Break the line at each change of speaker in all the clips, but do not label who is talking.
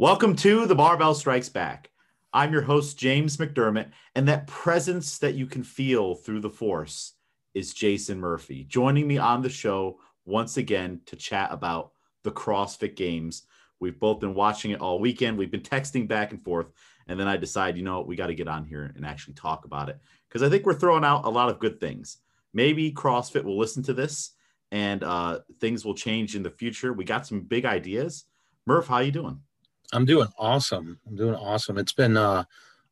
Welcome to The Barbell Strikes Back. I'm your host, James McDermott, and that presence that you can feel through the force is Jason Murphy, joining me on the show once again to chat about the CrossFit Games. We've both been watching it all weekend. We've been texting back and forth. And then I decide, you know, we got to get on here and actually talk about it because I think we're throwing out a lot of good things. Maybe CrossFit will listen to this and uh, things will change in the future. We got some big ideas. Murph, how you doing?
I'm doing awesome. I'm doing awesome. It's been uh,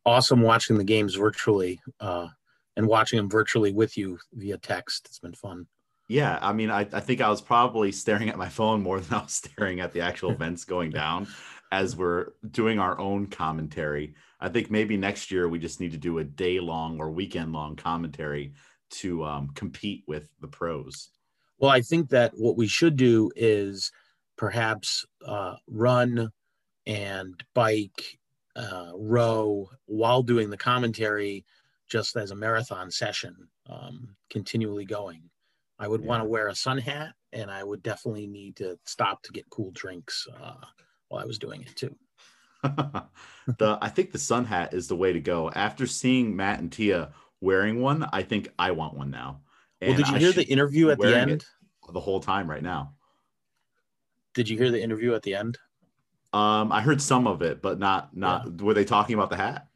awesome watching the games virtually uh, and watching them virtually with you via text. It's been fun.
Yeah, I mean, I, I think I was probably staring at my phone more than I was staring at the actual events going down as we're doing our own commentary. I think maybe next year we just need to do a day long or weekend long commentary to um, compete with the pros.
Well, I think that what we should do is perhaps uh, run and bike, uh, row while doing the commentary, just as a marathon session, um, continually going. I would yeah. want to wear a sun hat, and I would definitely need to stop to get cool drinks uh, while I was doing it too.
the I think the sun hat is the way to go. After seeing Matt and Tia wearing one, I think I want one now.
And well, did you I hear the interview at the end?
The whole time right now.
Did you hear the interview at the end?
Um, I heard some of it, but not not. Yeah. Were they talking about the hat?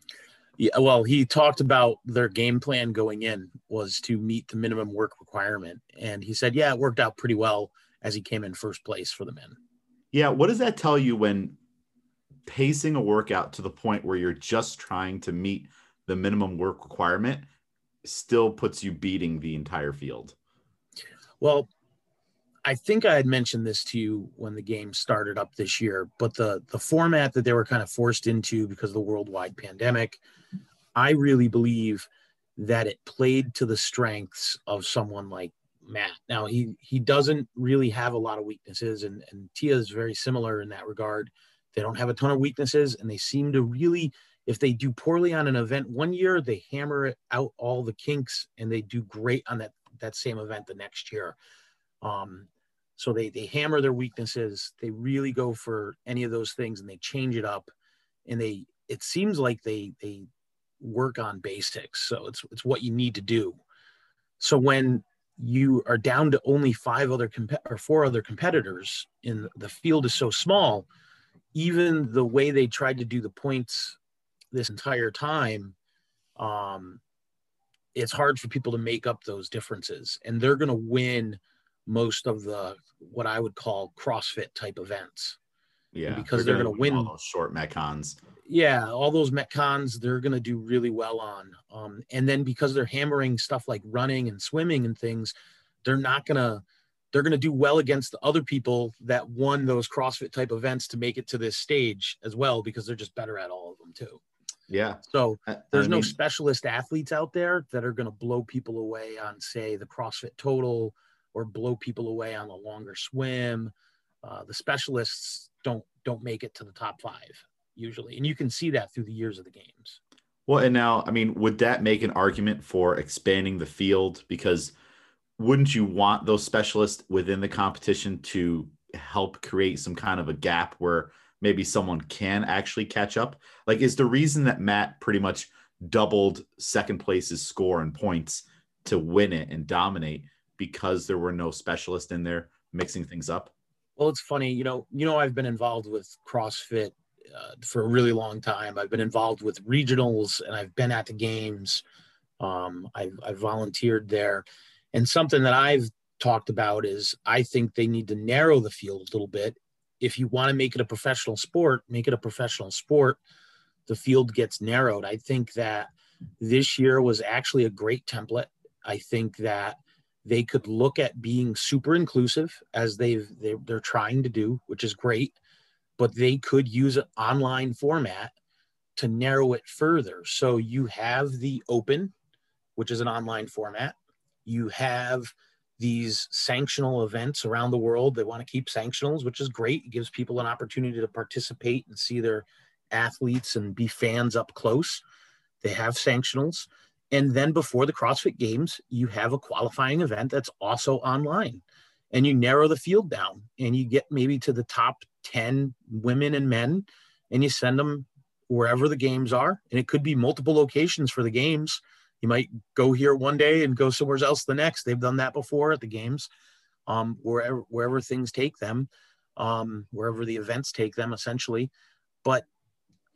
Yeah, well, he talked about their game plan going in was to meet the minimum work requirement, and he said, yeah, it worked out pretty well as he came in first place for the men.
Yeah, what does that tell you when pacing a workout to the point where you're just trying to meet the minimum work requirement still puts you beating the entire field?
Well, I think I had mentioned this to you when the game started up this year, but the the format that they were kind of forced into because of the worldwide pandemic, I really believe that it played to the strengths of someone like Matt. Now he he doesn't really have a lot of weaknesses, and and Tia is very similar in that regard. They don't have a ton of weaknesses, and they seem to really, if they do poorly on an event one year, they hammer it out all the kinks, and they do great on that that same event the next year. Um, so they they hammer their weaknesses. They really go for any of those things and they change it up. And they it seems like they they work on basics. So it's it's what you need to do. So when you are down to only five other comp- or four other competitors and the field is so small, even the way they tried to do the points this entire time, um, it's hard for people to make up those differences. And they're going to win most of the what I would call CrossFit type events.
Yeah,
because they're, they're going to win
all those short metcons.
Yeah, all those metcons they're going to do really well on. Um, and then because they're hammering stuff like running and swimming and things, they're not going to they're going to do well against the other people that won those CrossFit type events to make it to this stage as well because they're just better at all of them too.
Yeah.
So there's I mean, no specialist athletes out there that are going to blow people away on, say, the CrossFit Total or blow people away on a longer swim. Uh, the specialists don't don't make it to the top five usually, and you can see that through the years of the games.
Well, and now, I mean, would that make an argument for expanding the field? Because wouldn't you want those specialists within the competition to help create some kind of a gap where maybe someone can actually catch up? Like, is the reason that Matt pretty much doubled second place's score and points to win it and dominate because there were no specialists in there mixing things up?
Well, it's funny, you know, you know, I've been involved with CrossFit uh, for a really long time. I've been involved with regionals and I've been at the games. Um, I've, I've volunteered there. And something that I've talked about is I think they need to narrow the field a little bit. If you want to make it a professional sport, make it a professional sport. The field gets narrowed. I think that this year was actually a great template. I think that they could look at being super inclusive as they've they, they're trying to do which is great but they could use an online format to narrow it further. So you have the open which is an online format. You have these sanctional events around the world. They want to keep sanctionals which is great. It gives people an opportunity to participate and see their athletes and be fans up close. They have sanctionals and then before the CrossFit Games, you have a qualifying event that's also online. And you narrow the field down and you get maybe to the top 10 women and men and you send them wherever the games are. And it could be multiple locations for the games. You might go here one day and go somewhere else the next. They've done that before at the games, um, wherever wherever things take them, um, wherever the events take them, essentially. But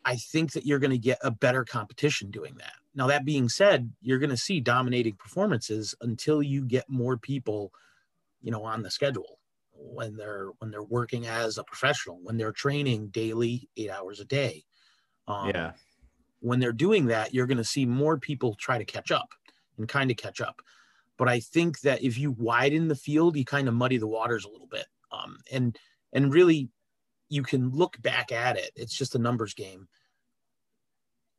I think that you're going to get a better competition doing that. Now, that being said, you're going to see dominating performances until you get more people, you know, on the schedule when they're when they're working as a professional, when they're training daily, eight hours a day.
Um, yeah.
When they're doing that, you're going to see more people try to catch up and kind of catch up. But I think that if you widen the field, you kind of muddy the waters a little bit. Um, and and really, you can look back at it. It's just a numbers game.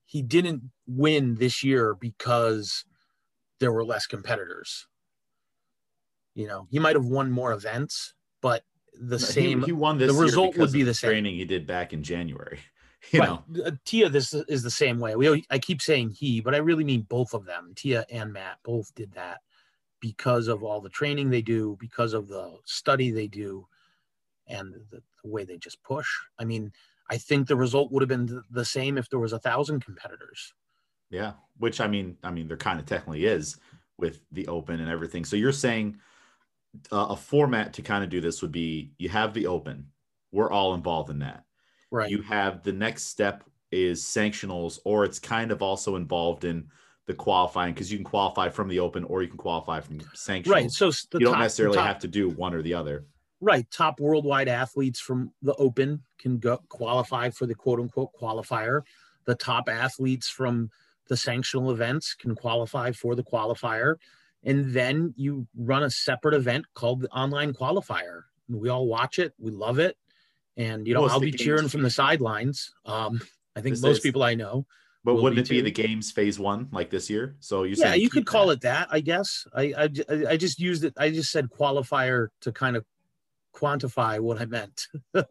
He didn't win this year because there were less competitors. You know, he might have won more events, but the same.
He, he won this.
The result would be the same.
Training he did back in January. You
right. know, uh, Tia, this is the same way. We I keep saying he, but I really mean both of them. Tia and Matt both did that because of all the training they do, because of the study they do, and the, the way they just push. I mean, I think the result would have been the same if there was a thousand competitors.
Yeah, which I mean, I mean, there kind of technically is with the open and everything. So you're saying uh, a format to kind of do this would be you have the open. We're all involved in that.
Right.
You have the next step is sanctionals, or it's kind of also involved in the qualifying because you can qualify from the open or you can qualify from sanctionals.
Right. So
you don't necessarily top, have to do one or the other.
Right. Top worldwide athletes from the open can go qualify for the quote unquote qualifier. The top athletes from the sanctional events can qualify for the qualifier. And then you run a separate event called the online qualifier. We all watch it. We love it. And, you know, I'll be cheering from the sidelines. Um, I think most is, people I know.
But wouldn't it be the games phase one like this year? So you
yeah, you could that. call it that, I guess. I, I I just used it. I just said qualifier to kind of quantify what I meant.
I,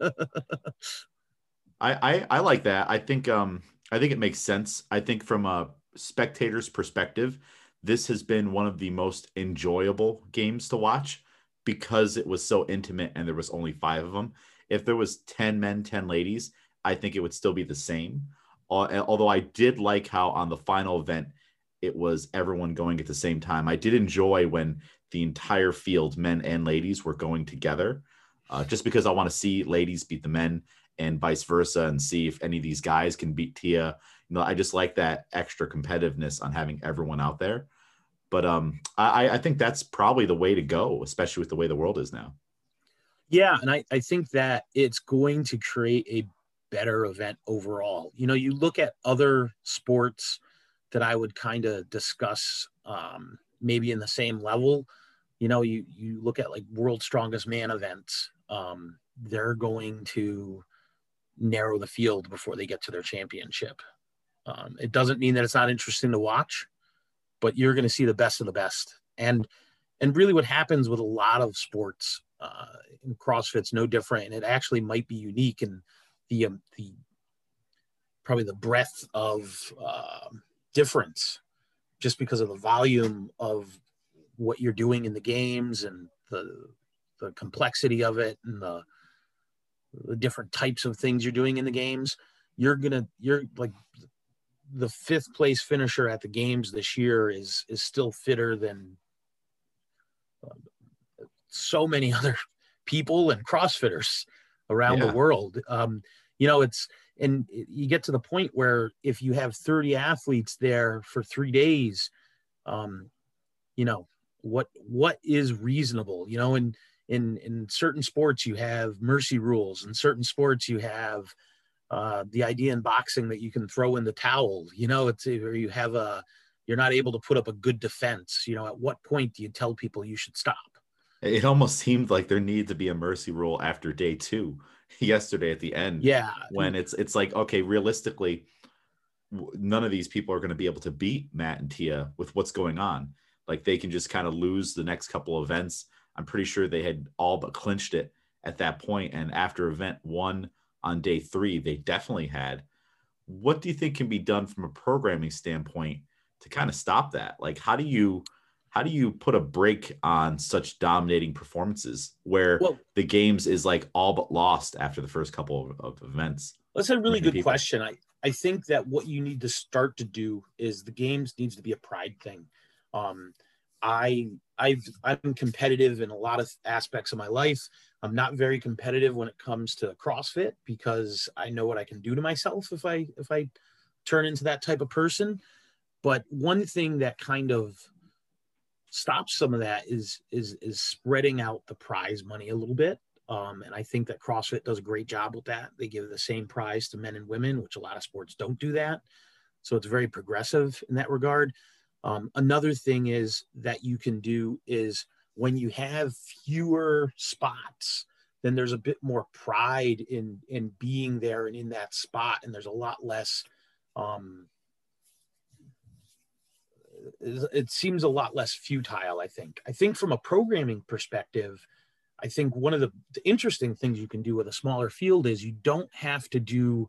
I I like that. I think um I think it makes sense. I think from a spectator's perspective, this has been one of the most enjoyable games to watch because it was so intimate and there was only five of them. If there was 10 men, 10 ladies, I think it would still be the same. Although I did like how on the final event, it was everyone going at the same time. I did enjoy when the entire field, men and ladies, were going together, uh, just because I want to see ladies beat the men and vice versa, and see if any of these guys can beat Tia. You know, I just like that extra competitiveness on having everyone out there. But um, I, I think that's probably the way to go, especially with the way the world is now.
Yeah, and I, I think that it's going to create a better event overall. You know, you look at other sports that I would kind of discuss um, maybe in the same level. You know, you you look at like World Strongest Man events. Um, they're going to narrow the field before they get to their championship. Um, it doesn't mean that it's not interesting to watch, but you're going to see the best of the best. And and really, what happens with a lot of sports uh, CrossFit's no different, and it actually might be unique in the um, the probably the breadth of uh, difference, just because of the volume of what you're doing in the games and the the complexity of it and the the different types of things you're doing in the games. You're gonna you're like the fifth place finisher at the games this year is is still fitter than uh, so many other people and crossfitters around yeah. the world um, you know it's and you get to the point where if you have 30 athletes there for three days um, you know what what is reasonable you know in in in certain sports you have mercy rules in certain sports you have uh, the idea in boxing that you can throw in the towel, you know, it's or you have a, you're not able to put up a good defense. You know, at what point do you tell people you should stop?
It almost seemed like there needed to be a mercy rule after day two, yesterday at the end.
Yeah,
when it's it's like okay, realistically, none of these people are going to be able to beat Matt and Tia with what's going on. Like they can just kind of lose the next couple events. I'm pretty sure they had all but clinched it at that point, and after event one on day three, they definitely had. What do you think can be done from a programming standpoint to kind of stop that? Like, how do you how do you put a break on such dominating performances where well, the games is like all but lost after the first couple of, of events?
That's a really good
people.
question. I, I think that what you need to start to do is the games needs to be a pride thing. Um, I I've I'm competitive in a lot of aspects of my life. I'm not very competitive when it comes to CrossFit because I know what I can do to myself if I if I turn into that type of person. But one thing that kind of stops some of that is is is spreading out the prize money a little bit. Um, and I think that CrossFit does a great job with that. They give the same prize to men and women, which a lot of sports don't do that. So it's very progressive in that regard. Um, another thing is that you can do is when you have fewer spots, then there's a bit more pride in in being there and in that spot, and there's a lot less. Um, it seems a lot less futile. I think. I think from a programming perspective, I think one of the, the interesting things you can do with a smaller field is you don't have to do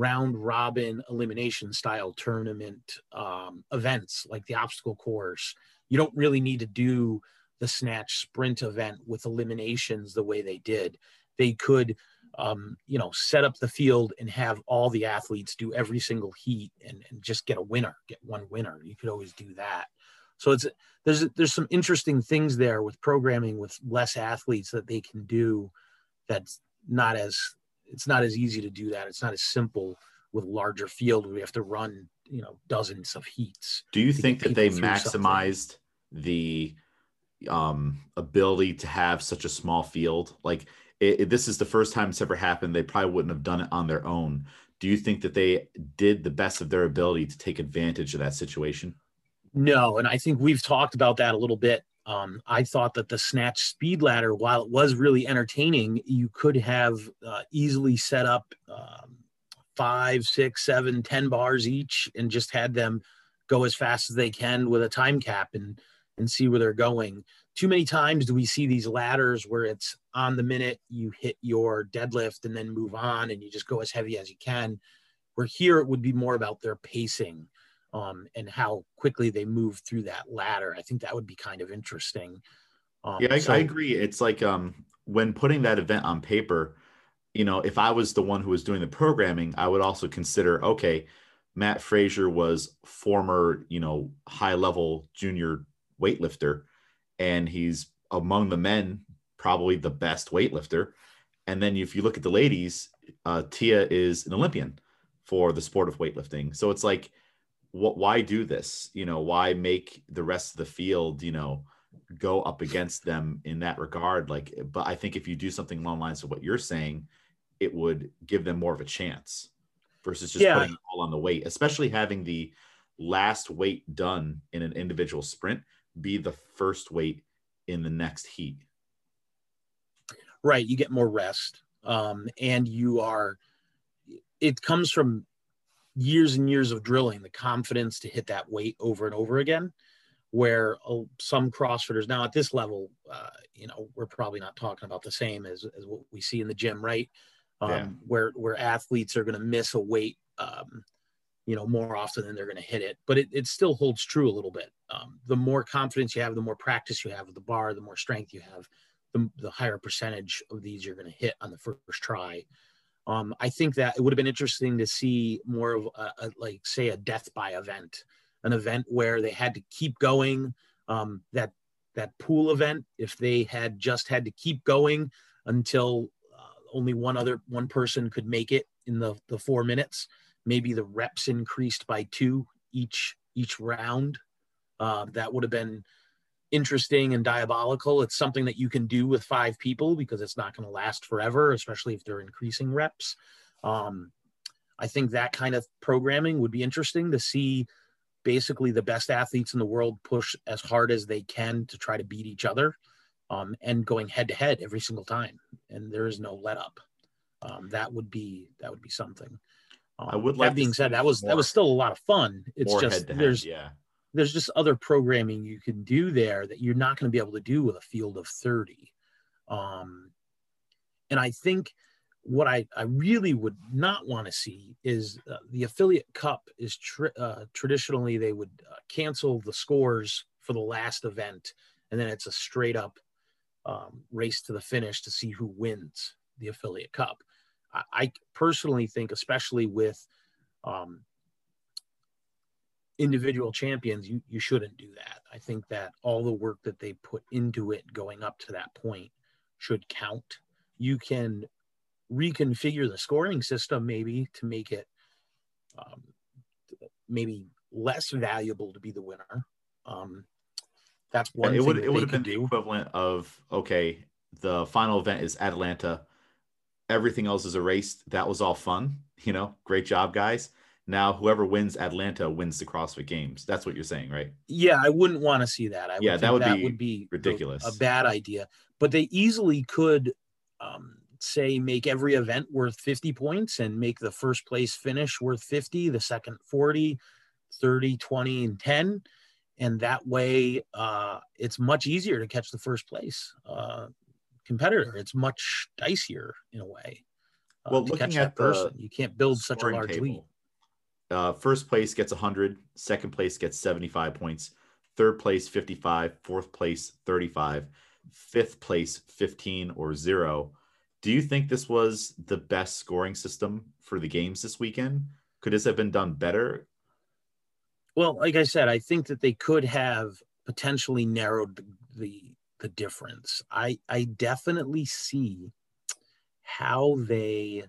round robin elimination style tournament um, events like the obstacle course. You don't really need to do the snatch sprint event with eliminations the way they did. They could, um, you know, set up the field and have all the athletes do every single heat and, and just get a winner, get one winner. You could always do that. So it's there's there's some interesting things there with programming with less athletes that they can do. That's not as it's not as easy to do that. It's not as simple with larger field. We have to run, you know, dozens of heats.
Do you think that they maximized something. the um, ability to have such a small field? Like it, it, this is the first time it's ever happened. They probably wouldn't have done it on their own. Do you think that they did the best of their ability to take advantage of that situation?
No, and I think we've talked about that a little bit um, I thought that the snatch speed ladder, while it was really entertaining, you could have uh, easily set up um, five, six, seven, ten bars each, and just had them go as fast as they can with a time cap and and see where they're going. Too many times do we see these ladders where it's on the minute you hit your deadlift and then move on and you just go as heavy as you can. Where here it would be more about their pacing um, and how quickly they move through that ladder. I think that would be kind of interesting.
Um, yeah, I, so, I, agree. It's like um, when putting that event on paper, you know, if I was the one who was doing the programming, I would also consider, okay, Matt Fraser was former, you know, high level junior weightlifter, and he's among the men probably the best weightlifter. And then if you look at the ladies, uh, Tia is an Olympian for the sport of weightlifting. So it's like what why do this? You know why make the rest of the field you know go up against them in that regard? Like but i think if you do something along the lines of what you're saying it would give them more of a chance versus just yeah. putting all on the weight especially having the last weight done in an individual sprint be the first weight in the next heat.
Right you get more rest um, and you are it comes from years and years of drilling, the confidence to hit that weight over and over again. Where uh, some CrossFitters now at this level, uh, you know, we're probably not talking about the same as, as what we see in the gym, right? Um, yeah. Where where athletes are going to miss a weight, um, you know, more often than they're going to hit it. But it, it still holds true a little bit. Um, the more confidence you have, the more practice you have with the bar, the more strength you have, the, the higher percentage of these you're going to hit on the first try. Um, I think that it would have been interesting to see more of a, a, like say a death by event, an event where they had to keep going. Um, that that pool event, if they had just had to keep going until uh, only one other one person could make it in the the four minutes, maybe the reps increased by two each each round. Uh, that would have been interesting and diabolical. It's something that you can do with five people because it's not going to last forever, especially if they're increasing reps. Um, I think that kind of programming would be interesting to see basically the best athletes in the world push as hard as they can to try to beat each other um, and going head to head every single time. And there is no let up. Um, that would be that would be something. I would. Like that being said, that was more, that was still a lot of fun. It's just head-to-head, there's yeah there's just other programming you can do there that you're not going to be able to do with a field of 30. Um, and I think what I, I really would not want to see is uh, the affiliate cup is uh, traditionally they would uh, cancel the scores for the last event and then it's a straight up um, race to the finish to see who wins the affiliate cup I, I personally think, especially with um, individual champions, you, you shouldn't do that. I think that all the work that they put into it going up to that point should count. You can reconfigure the scoring system maybe to make it um, maybe less valuable to be the winner. Um, that's one.
it
would
it would have been do. the equivalent of okay, the final event is Atlanta. Everything else is erased. That was all fun. You know, great job, guys. Now, whoever wins Atlanta wins the CrossFit Games. That's what you're saying, right?
Yeah, I wouldn't want to see that. I
yeah,
would
that would
that
be
would be
ridiculous.
A, a, bad idea. But they easily could um, say make every event worth 50 points and make the first place finish worth 50, the second 40, 30, 20, and 10. And that way, uh, it's much easier to catch the first place uh, competitor. It's much dicier in a way.
Uh, well, looking at the person,
you can't build such a large table. lead.
Uh, first place gets 100, second place gets 75 points, third place 55, fourth place 35, fifth place 15 or zero. Do you think this was the best scoring system for the games this weekend? Could this have been done better?
Well, like I said, I think that they could have potentially narrowed the the, difference. I I definitely see how they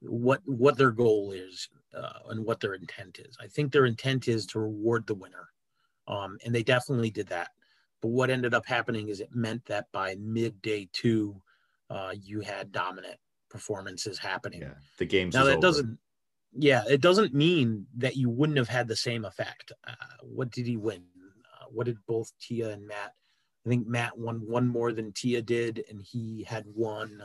what what their goal is uh, and what their intent is. I think their intent is to reward the winner, um, and they definitely did that. But what ended up happening is it meant that by midday two, uh, you had dominant performances happening.
Yeah, the game's
now that
over.
doesn't. Yeah, it doesn't mean that you wouldn't have had the same effect. Uh, what did he win? Uh, what did both Tia and Matt? I think Matt won one more than Tia did, and he had won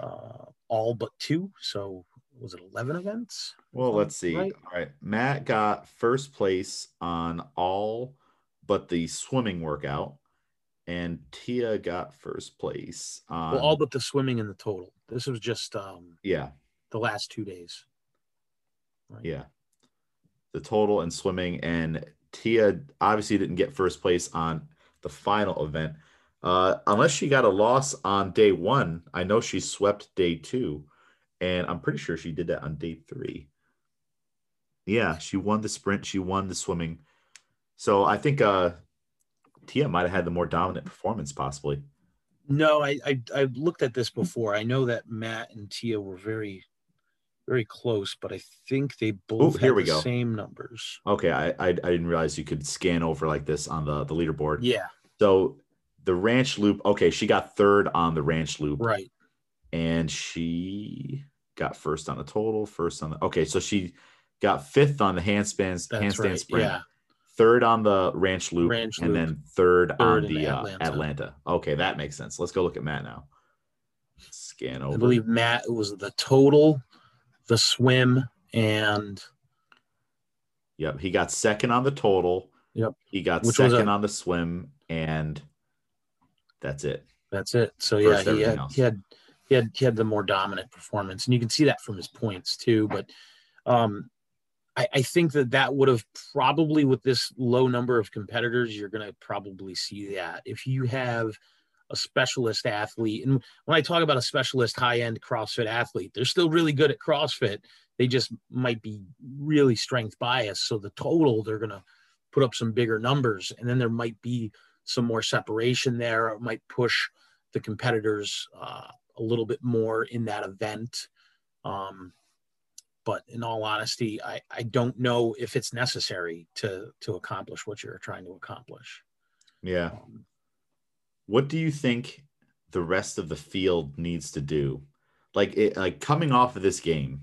uh, all but two. So was it 11 events?
Well, let's see. Right? All right. Matt got first place on all but the swimming workout, and Tia got first place on
well, all but the swimming and the total. This was just um
yeah
the last two days.
Right. Yeah, the total and swimming, and Tia obviously didn't get first place on the final event. Uh, unless she got a loss on day one, I know she swept day two, and I'm pretty sure she did that on day three. Yeah, she won the sprint, she won the swimming. So I think uh, Tia might have had the more dominant performance, possibly.
No, I, I I looked at this before. I know that Matt and Tia were very very close, but I think they both Ooh, here we go. same numbers.
Okay, I, I, I didn't realize you could scan over like this on the the leaderboard.
Yeah.
So the ranch loop. Okay, she got third on the ranch loop.
Right.
And she got first on the total, first on the. Okay, so she got fifth on the handstands, That's handstand right. sprint. Yeah. Third on the ranch loop, ranch and loop. then third, third on the uh, Atlanta. Atlanta. Okay, that makes sense. Let's go look at Matt now. Scan over.
I believe Matt it was the total, the swim, and.
Yep, he got second on the total.
Yep.
He got Which second a... on the swim, and that's it.
That's it. So First yeah, he had, he had he had he had the more dominant performance, and you can see that from his points too. But um, I, I think that that would have probably with this low number of competitors, you're going to probably see that if you have a specialist athlete. And when I talk about a specialist high end CrossFit athlete, they're still really good at CrossFit. They just might be really strength biased. So the total, they're going to put up some bigger numbers. And then there might be some more separation there. It might push the competitors uh, a little bit more in that event. Um, but in all honesty, I, I don't know if it's necessary to to accomplish what you're trying to accomplish.
Yeah. Um, what do you think the rest of the field needs to do? Like it, like coming off of this game,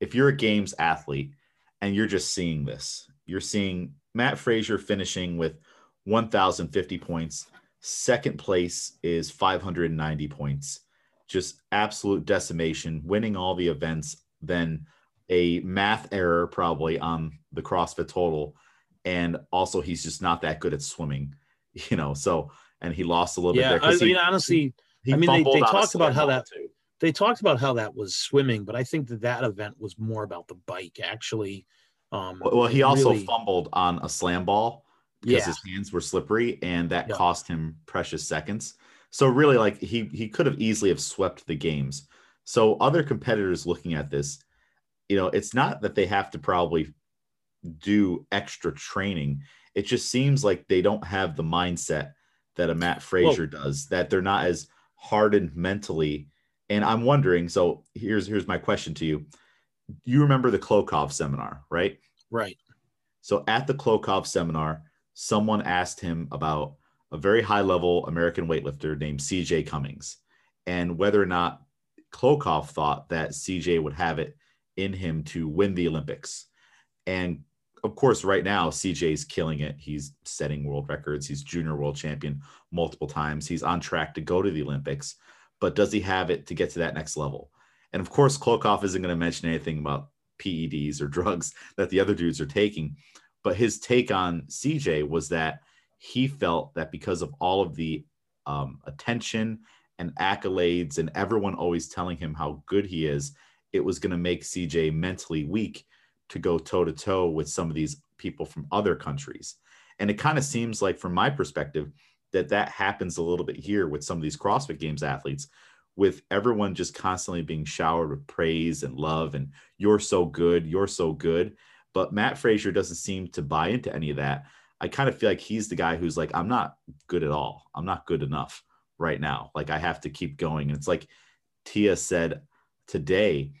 if you're a games athlete and you're just seeing this, you're seeing Matt Fraser finishing with 1,050 points. Second place is 590 points. Just absolute decimation, winning all the events. Then a math error probably on the CrossFit total. And also, he's just not that good at swimming, you know. So, and he lost a little
yeah,
bit
there. I mean, he, honestly, he I mean, they, they talked about how that too. they talked about how that was swimming, but I think that that event was more about the bike actually. Um,
well, he also really... fumbled on a slam ball because yeah. his hands were slippery and that cost him precious seconds. So really like he he could have easily have swept the games. So other competitors looking at this, you know, it's not that they have to probably do extra training. It just seems like they don't have the mindset that a Matt Fraser well, does, that they're not as hardened mentally. And I'm wondering, so here's here's my question to you. You remember the Klokov seminar, right?
Right.
So at the Klokov seminar, someone asked him about a very high level American weightlifter named CJ Cummings and whether or not Klokov thought that CJ would have it in him to win the Olympics. And of course, right now, CJ's killing it. He's setting world records. He's junior world champion multiple times. He's on track to go to the Olympics. But does he have it to get to that next level? And of course, Klokov isn't going to mention anything about PEDs or drugs that the other dudes are taking. But his take on CJ was that he felt that because of all of the um, attention and accolades and everyone always telling him how good he is, it was going to make CJ mentally weak to go toe to toe with some of these people from other countries. And it kind of seems like, from my perspective, that that happens a little bit here with some of these CrossFit Games athletes, with everyone just constantly being showered with praise and love, and you're so good, you're so good. But Matt Fraser doesn't seem to buy into any of that. I kind of feel like he's the guy who's like, I'm not good at all. I'm not good enough right now. Like I have to keep going. And it's like Tia said today,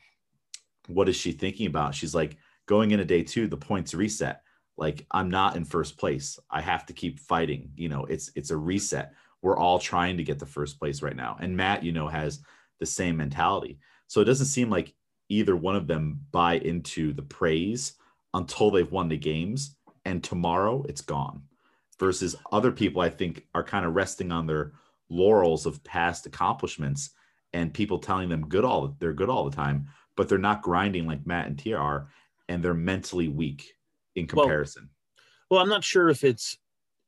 what is she thinking about? She's like, going into day two, the points reset. Like I'm not in first place. I have to keep fighting. You know, it's it's a reset. We're all trying to get the first place right now. And Matt, you know, has the same mentality. So it doesn't seem like either one of them buy into the praise until they've won the games. And tomorrow it's gone. Versus other people, I think, are kind of resting on their laurels of past accomplishments and people telling them good all they're good all the time, but they're not grinding like Matt and Tia are and they're mentally weak in comparison.
Well, well I'm not sure if it's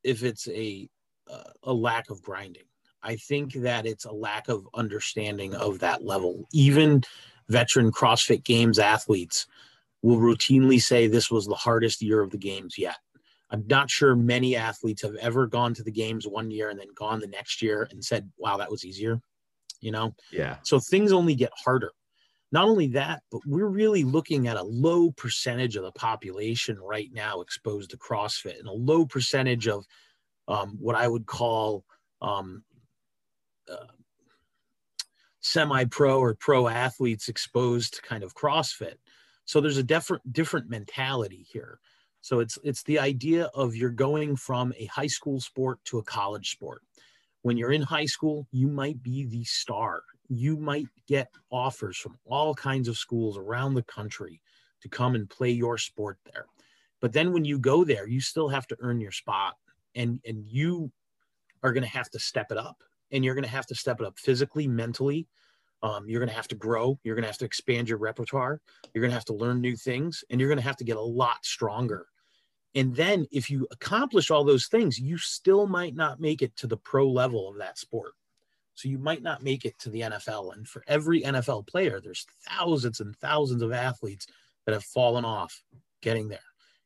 if it's a uh, a lack of grinding. I think that it's a lack of understanding of that level. Even veteran CrossFit Games athletes will routinely say this was the hardest year of the games yet. I'm not sure many athletes have ever gone to the games one year and then gone the next year and said, wow, that was easier. You know?
Yeah.
So things only get harder. Not only that, but we're really looking at a low percentage of the population right now exposed to CrossFit and a low percentage of um, what I would call um, uh, semi-pro or pro athletes exposed to kind of CrossFit. So there's a different different mentality here. So it's it's the idea of you're going from a high school sport to a college sport. When you're in high school, you might be the star you might get offers from all kinds of schools around the country to come and play your sport there. But then when you go there, you still have to earn your spot and and you are going to have to step it up and you're going to have to step it up physically, mentally. Um, you're going to have to grow. You're going to have to expand your repertoire. You're going to have to learn new things and you're going to have to get a lot stronger. And then if you accomplish all those things, you still might not make it to the pro level of that sport. So you might not make it to the NFL. And for every NFL player, there's thousands and thousands of athletes that have fallen off getting there.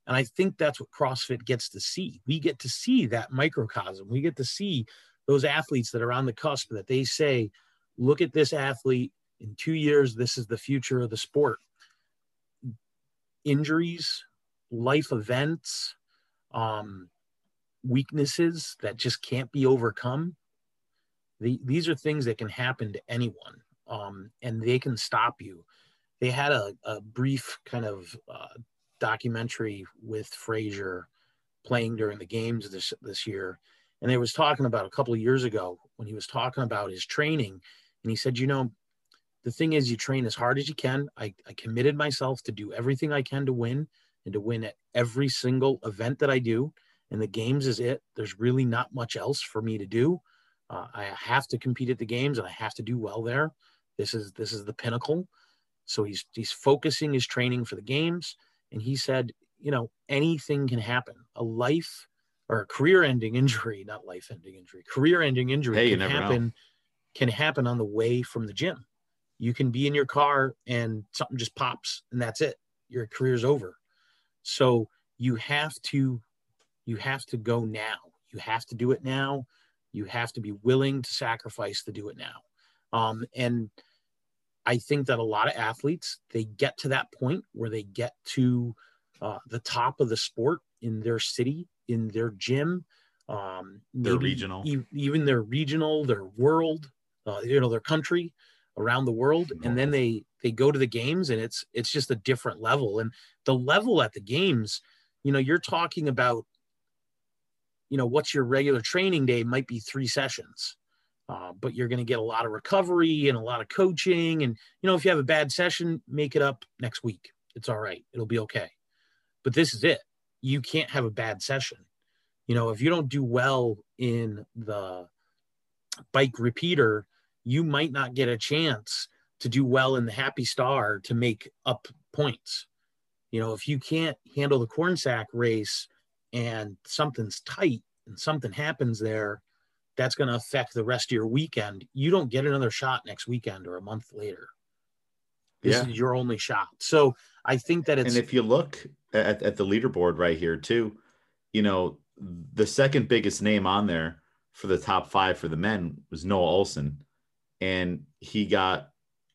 And I think that's what CrossFit gets to see. We get to see that microcosm. We get to see those athletes that are on the cusp that they say, look at this athlete in two years, this is the future of the sport. Injuries, life events, um, weaknesses that just can't be overcome the, these are things that can happen to anyone um, and they can stop you. They had a, a brief kind of uh, documentary with Fraser playing during the games this, this year. And they was talking about a couple of years ago when he was talking about his training. And he said, you know, the thing is you train as hard as you can. I, I committed myself to do everything I can to win and to win at every single event that I do. And the games is it. There's really not much else for me to do. Uh, I have to compete at the games and I have to do well there. This is this is the pinnacle. So he's he's focusing his training for the games. And he said, you know, anything can happen. A life or a career-ending injury, not life-ending injury, career-ending injury hey, can happen know. Can happen on the way from the gym. You can be in your car and something just pops and that's it. Your career's over. So you have to you have to go now. You have to do it now you have to be willing to sacrifice to do it now. Um, and I think that a lot of athletes they get to that point where they get to uh, the top of the sport in their city, in their gym, um,
their regional,
e- even their regional, their world, uh, you know, their country around the world, and then they they go to the games, and it's it's just a different level. And the level at the games, you know, you're talking about, you know, what's your regular training day might be three sessions. Uh, but you're going to get a lot of recovery and a lot of coaching. And, you know, if you have a bad session, make it up next week. It's all right. It'll be okay. But this is it. You can't have a bad session. You know, if you don't do well in the bike repeater, you might not get a chance to do well in the happy star to make up points. You know, if you can't handle the corn sack race and something's tight and something happens there, that's going to affect the rest of your weekend. You don't get another shot next weekend or a month later. This yeah. is your only shot. So I think that it's.
And if you look at, at the leaderboard right here, too, you know, the second biggest name on there for the top five for the men was Noah Ohlsen. And he got,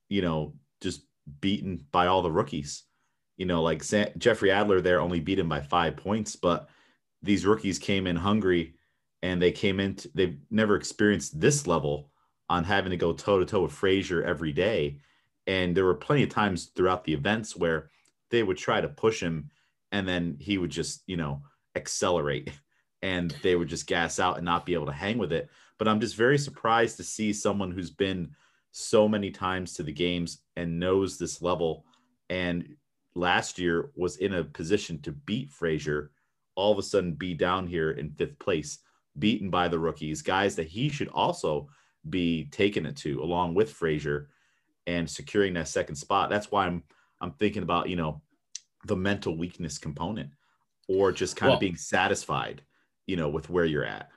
you know, just beaten by all the rookies. You know, like Jeffrey Adler there only beat him by five points, but these rookies came in hungry and they came into they've never experienced this level on having to go toe to toe with Fraser every day. And there were plenty of times throughout the events where they would try to push him and then he would just, you know, accelerate and they would just gas out and not be able to hang with it. But I'm just very surprised to see someone who's been so many times to the games and knows this level and last year was in a position to beat Fraser all of a sudden be down here in fifth place beaten by the rookies, guys that he should also be taking it to along with Fraser and securing that second spot. That's why I'm I'm thinking about, you know, the mental weakness component or just kind well, of being satisfied, you know, with where you're at.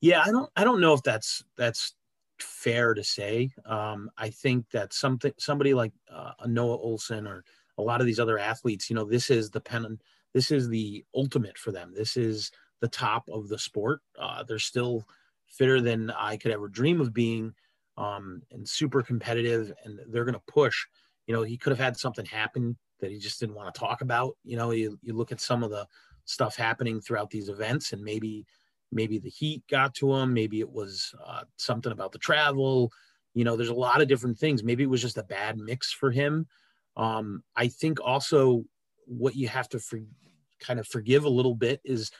Yeah, I don't I don't know if that's that's fair to say. Um, I think that something somebody like uh, Noah Ohlsen or a lot of these other athletes, you know, this is the pen this is the ultimate for them. This is the top of the sport. Uh, they're still fitter than I could ever dream of being, um, and super competitive. And they're going to push. You know, he could have had something happen that he just didn't want to talk about. You know, you, you look at some of the stuff happening throughout these events, and maybe maybe the heat got to him. Maybe it was uh, something about the travel. You know, there's a lot of different things. Maybe it was just a bad mix for him. Um, I think also what you have to for, kind of forgive a little bit is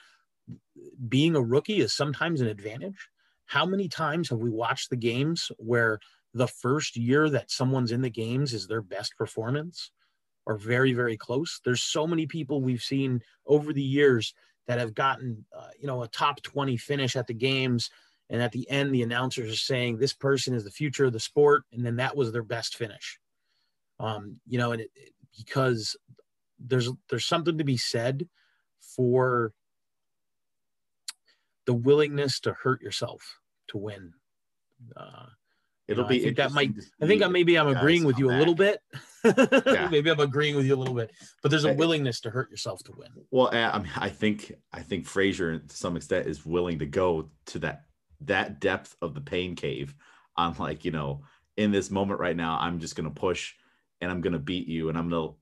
being a rookie is sometimes an advantage. How many times have we watched the games where the first year that someone's in the games is their best performance or very, very close? There's so many people we've seen over the years that have gotten, uh, you know, a top 20 finish at the games. And at the end, the announcers are saying this person is the future of the sport. And then that was their best finish. Um, you know, and it, because there's, there's something to be said for the willingness to hurt yourself to win. Uh, It'll be. I think that might. I think maybe I'm agreeing with you a little bit. yeah. maybe I'm agreeing with you a little bit, but there's a willingness to hurt yourself to win.
Well, I mean, I think I think Fraser to some extent is willing to go to that that depth of the pain cave. On like you know, in this moment right now, I'm just gonna push and I'm gonna beat you, and I'm gonna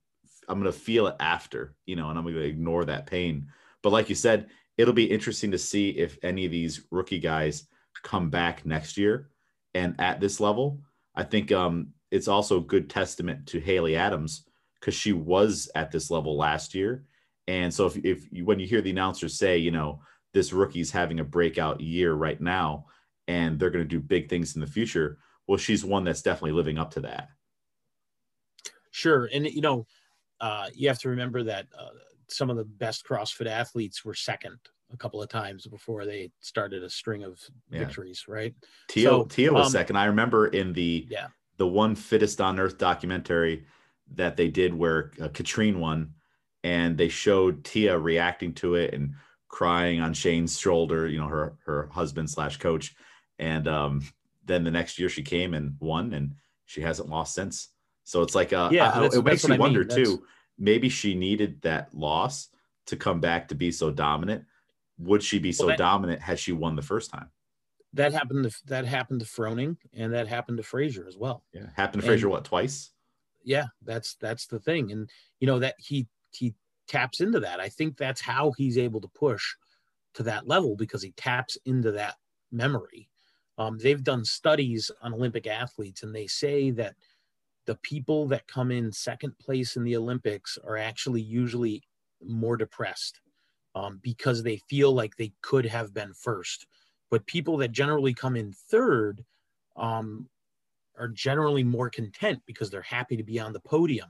I'm gonna feel it after, you know, and I'm gonna ignore that pain. But like you said, it'll be interesting to see if any of these rookie guys come back next year and at this level. I think um, it's also a good testament to Haley Adams because she was at this level last year. And so if, if you, when you hear the announcers say, you know, this rookie's having a breakout year right now and they're going to do big things in the future, well, she's one that's definitely living up to that.
Sure. And, you know, uh, you have to remember that uh, some of the best CrossFit athletes were second a couple of times before they started a string of yeah. victories, right?
Tia, so, Tia was um, second. I remember in the yeah. the one fittest on earth documentary that they did where uh, Katrin won and they showed Tia reacting to it and crying on Shane's shoulder, you know, her her husband slash coach. And um, then the next year she came and won and she hasn't lost since. So it's like, uh, yeah, I, it makes you wonder I mean. too maybe she needed that loss to come back to be so dominant. Would she be so well, that, dominant had she won the first time?
that happened to that happened to Froning and that happened to Fraser as well.
Yeah, happened to Fraser what twice?
Yeah, that's that's the thing, and you know that he he taps into that. I think that's how he's able to push to that level because he taps into that memory. Um, they've done studies on Olympic athletes, and they say that the people that come in second place in the Olympics are actually usually more depressed um, because they feel like they could have been first. But people that generally come in third um, are generally more content because they're happy to be on the podium.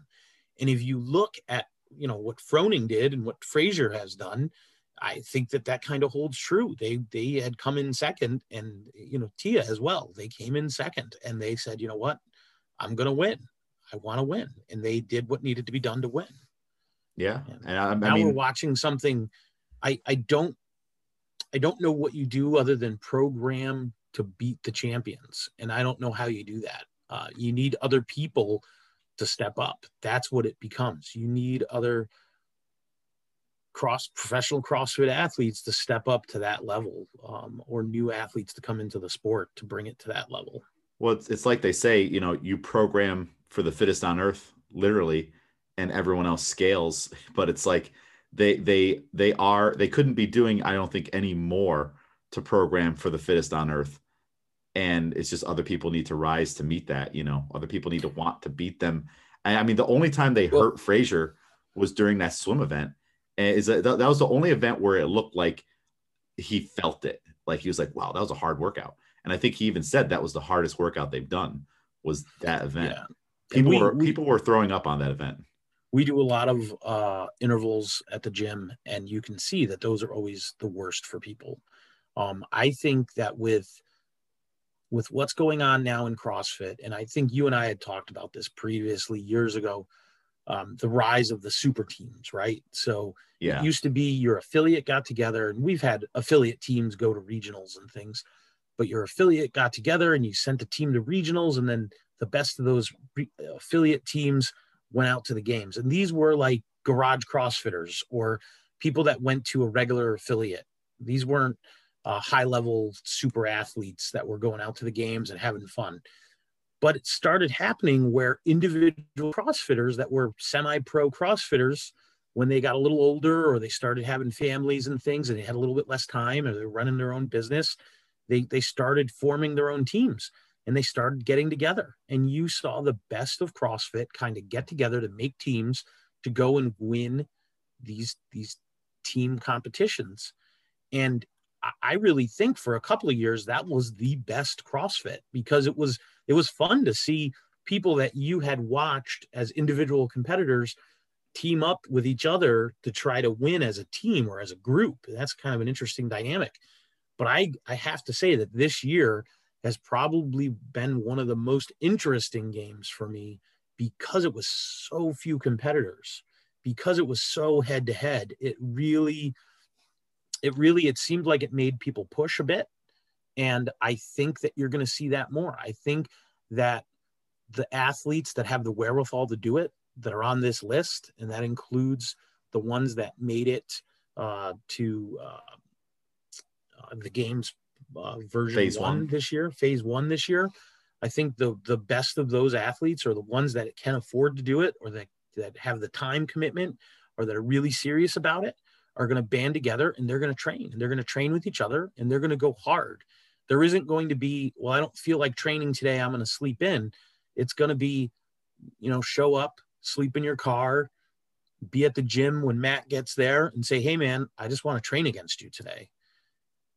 And if you look at you know what Froning did and what Fraser has done, I think that that kind of holds true. They they had come in second, and you know Tia as well. They came in second, and they said, you know what, I'm going to win. I want to win. And they did what needed to be done to win.
Yeah. And I, I
now
mean,
we're watching something. I, I don't, I don't know what you do other than program to beat the champions. And I don't know how you do that. Uh, you need other people to step up. That's what it becomes. You need other cross professional CrossFit athletes to step up to that level, um, or new athletes to come into the sport to bring it to that level.
Well, it's, it's like they say, you know, you program for the fittest on earth, literally, and everyone else scales. But it's like they they they are they couldn't be doing, I don't think, any more to program for the fittest on earth. And it's just other people need to rise to meet that, you know, other people need to want to beat them. And I mean, the only time they well, hurt Fraser was during that swim event. And is that, that was the only event where it looked like he felt it. Like he was like, wow, that was a hard workout. And I think he even said that was the hardest workout they've done was that event. Yeah. People we, were we, people were throwing up on that event.
We do a lot of uh, intervals at the gym, and you can see that those are always the worst for people. Um, I think that with with what's going on now in CrossFit, and I think you and I had talked about this previously years ago, um, the rise of the super teams, right? So yeah. it used to be your affiliate got together, and we've had affiliate teams go to regionals and things but your affiliate got together and you sent a team to regionals and then the best of those re- affiliate teams went out to the games. And these were like garage crossfitters or people that went to a regular affiliate. These weren't uh, high level super athletes that were going out to the games and having fun. But it started happening where individual crossfitters that were semi pro crossfitters when they got a little older or they started having families and things and they had a little bit less time or they're running their own business they they started forming their own teams and they started getting together. And you saw the best of crossfit kind of get together to make teams to go and win these these team competitions. And i really think for a couple of years that was the best crossfit because it was it was fun to see people that you had watched as individual competitors team up with each other to try to win as a team or as a group. That's kind of an interesting dynamic. But I, I have to say that this year has probably been one of the most interesting games for me because it was so few competitors, because it was so head to head. It really, it really, it seemed like it made people push a bit. And I think that you're going to see that more. I think that the athletes that have the wherewithal to do it that are on this list, and that includes the ones that made it uh, to uh, the game's uh, version phase one, one this year, phase one this year. I think the the best of those athletes are the ones that can afford to do it or that that have the time commitment or that are really serious about it are going to band together and they're going to train and they're going to train with each other and they're going to go hard. There isn't going to be, well, I don't feel like training today. I'm going to sleep in. It's going to be, you know, show up, sleep in your car, be at the gym when Matt gets there and say, Hey man, I just want to train against you today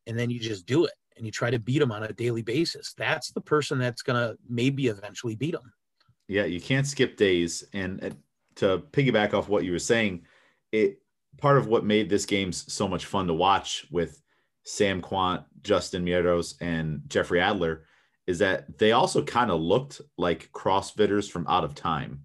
and then you just do it and you try to beat them on a daily basis. That's the person that's going to maybe eventually beat them.
Yeah, you can't skip days. And uh, to piggyback off what you were saying, it part of what made this game so much fun to watch with Sam Kwant, Justin Medeiros, and Jeffrey Adler is that they also kind of looked like CrossFitters from out of time.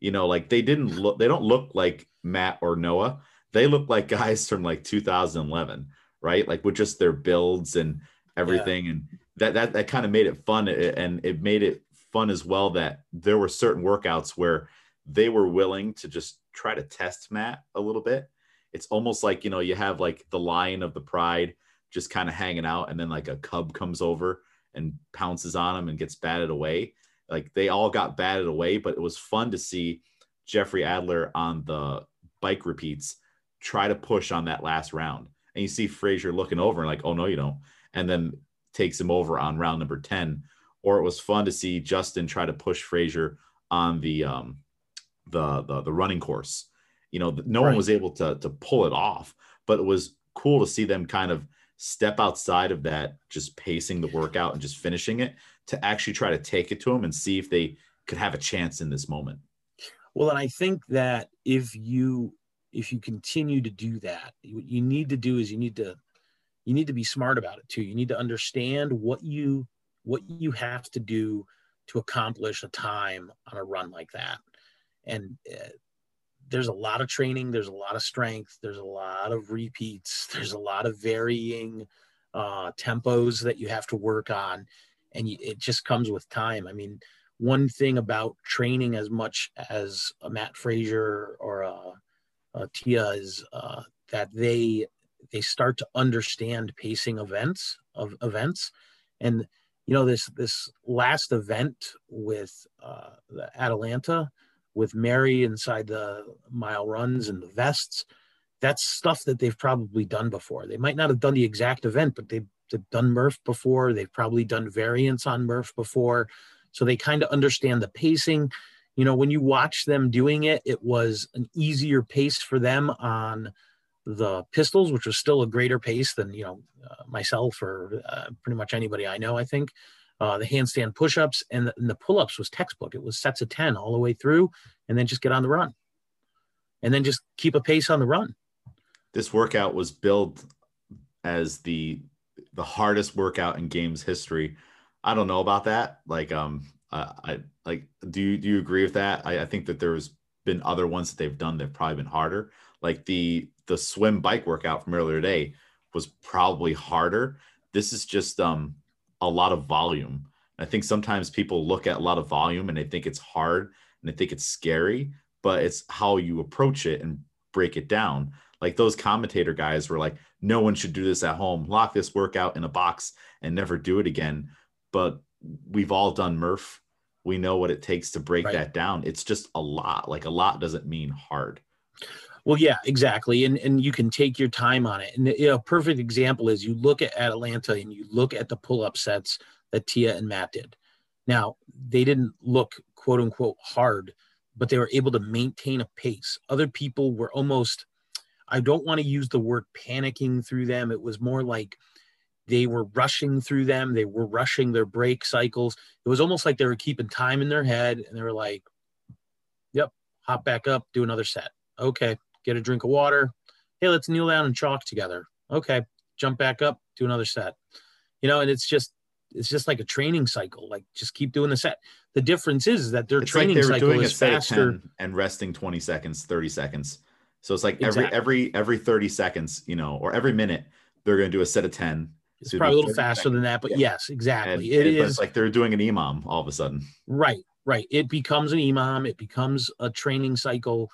You know, like they didn't look, they don't look like Matt or Noah. They look like guys from like 2011 right? Like with just their builds and everything. Yeah. And that that that kind of made it fun. Eh, and it made it fun as well that there were certain workouts where they were willing to just try to test Matt a little bit. It's almost like, you know, you have like the lion of the pride just kind of hanging out, and then like a cub comes over and pounces on him and gets batted away. Like they all got batted away, but it was fun to see Jeffrey Adler on the bike repeats try to push on that last round. And you see Fraser looking over and like, oh no, you don't. And then takes him over on round number 10. Or it was fun to see Justin try to push Fraser on the um the the, the running course. You know, no right. one was able to to pull it off, but it was cool to see them kind of step outside of that, just pacing the workout and just finishing it to actually try to take it to them and see if they could have a chance in this moment.
Well, and I think that if you if you continue to do that, what you need to do is you need to you need to be smart about it too. You need to understand what you what you have to do to accomplish a time on a run like that. And uh, there's a lot of training, there's a lot of strength, there's a lot of repeats, there's a lot of varying uh, tempos that you have to work on, and you, it just comes with time. I mean, one thing about training as much as a Matt Fraser or a, a Tia is uh, that they they start to understand pacing events of events, and you know this this last event with uh, the Atalanta with Mary inside the mile runs and the vests. That's stuff that they've probably done before. They might not have done the exact event, but they've, they've done Murph before. They've probably done variants on Murph before. So they kind of understand the pacing. You know, when you watch them doing it, it was an easier pace for them on the pistols, which was still a greater pace than, you know, uh, myself or uh, pretty much anybody I know, I think uh, the handstand push-ups and the, the, pull-ups was textbook. It was sets of 10 all the way through and then just get on the run and then just keep a pace on the run.
This workout was billed as the, the hardest workout in games history. I don't know about that. Like, um, I like, do you, do you agree with that? I, I think that there's been other ones that they've done that have probably been harder. Like the, the swim bike workout from earlier today was probably harder. This is just, um, a lot of volume. I think sometimes people look at a lot of volume and they think it's hard and they think it's scary, but it's how you approach it and break it down. Like those commentator guys were like, no one should do this at home, lock this workout in a box and never do it again. But we've all done Murph. We know what it takes to break right. that down. It's just a lot. Like a lot doesn't mean hard.
Well, yeah, exactly. And and you can take your time on it. And you know, a perfect example is you look at Atalanta and you look at the pull-up sets that Tia and Matt did. Now, they didn't look quote unquote hard, but they were able to maintain a pace. Other people were almost, I don't want to use the word panicking through them. It was more like they were rushing through them. They were rushing their break cycles. It was almost like they were keeping time in their head and they were like, yep, hop back up, do another set. Okay, get a drink of water. Hey, let's kneel down and chalk together. Okay, jump back up, do another set. You know, and it's just it's just like a training cycle. Like just keep doing the set. The difference is that their it's training like cycle is faster
and resting 20 seconds, 30 seconds. So it's like every exactly. every every 30 seconds, you know, or every minute they're going to do a set of 10.
It's so probably a little faster seconds. than that, but yeah. yes, exactly. And, it and, is
like they're doing an EMOM all of a sudden.
Right, right. It becomes an EMOM. It becomes a training cycle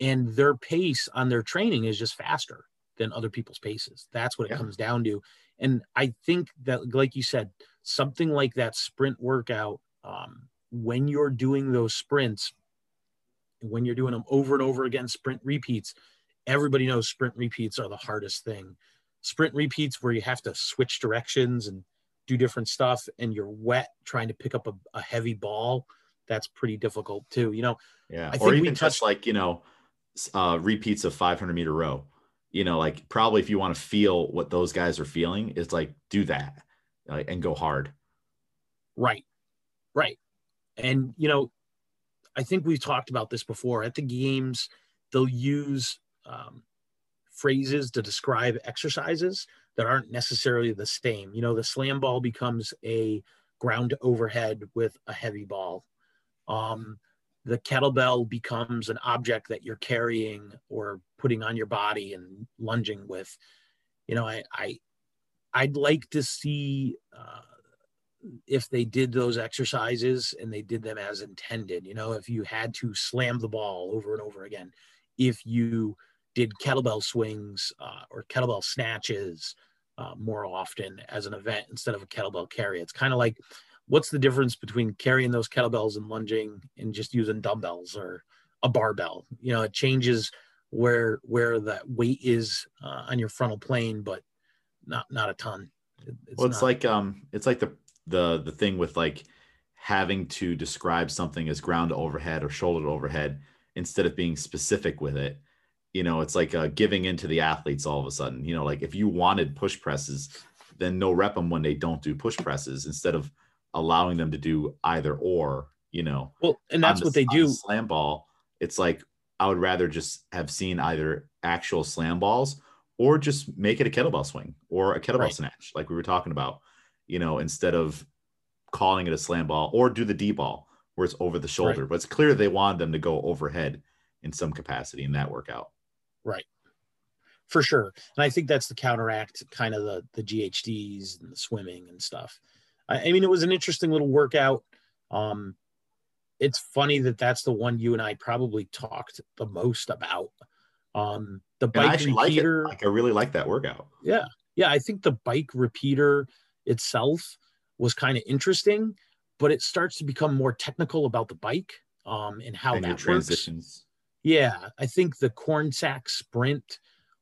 and their pace on their training is just faster than other people's paces. That's what it yeah. comes down to. And I think that, like you said, something like that sprint workout, um, when you're doing those sprints, when you're doing them over and over again, sprint repeats, everybody knows sprint repeats are the hardest thing. Sprint repeats where you have to switch directions and do different stuff, and you're wet trying to pick up a, a heavy ball. That's pretty difficult too. You know,
yeah. I or even touched, just like you know, uh, repeats of 500 meter row. You know, like probably if you want to feel what those guys are feeling, it's like do that uh, and go hard.
Right, right. And you know, I think we've talked about this before. At the games, they'll use um, phrases to describe exercises that aren't necessarily the same. You know, the slam ball becomes a ground overhead with a heavy ball. Um, the kettlebell becomes an object that you're carrying or putting on your body and lunging with you know i, I i'd like to see uh, if they did those exercises and they did them as intended you know if you had to slam the ball over and over again if you did kettlebell swings uh, or kettlebell snatches uh, more often as an event instead of a kettlebell carry. It's kind of like what's the difference between carrying those kettlebells and lunging and just using dumbbells or a barbell? You know, it changes where where that weight is uh, on your frontal plane, but not not a ton.
It's well, it's not... like um, it's like the the the thing with like having to describe something as ground overhead or shoulder overhead instead of being specific with it you know it's like uh, giving in to the athletes all of a sudden you know like if you wanted push presses then no rep them when they don't do push presses instead of allowing them to do either or you know
well and that's the, what they do
the slam ball it's like i would rather just have seen either actual slam balls or just make it a kettlebell swing or a kettlebell right. snatch like we were talking about you know instead of calling it a slam ball or do the d ball where it's over the shoulder right. but it's clear they wanted them to go overhead in some capacity in that workout
Right. For sure. And I think that's the counteract kind of the the GHDs and the swimming and stuff. I, I mean, it was an interesting little workout. Um, it's funny that that's the one you and I probably talked the most about. Um, the bike repeater.
Like, like I really like that workout.
Yeah. Yeah. I think the bike repeater itself was kind of interesting, but it starts to become more technical about the bike um, and how and that transitions. Works. Yeah, I think the corn sack sprint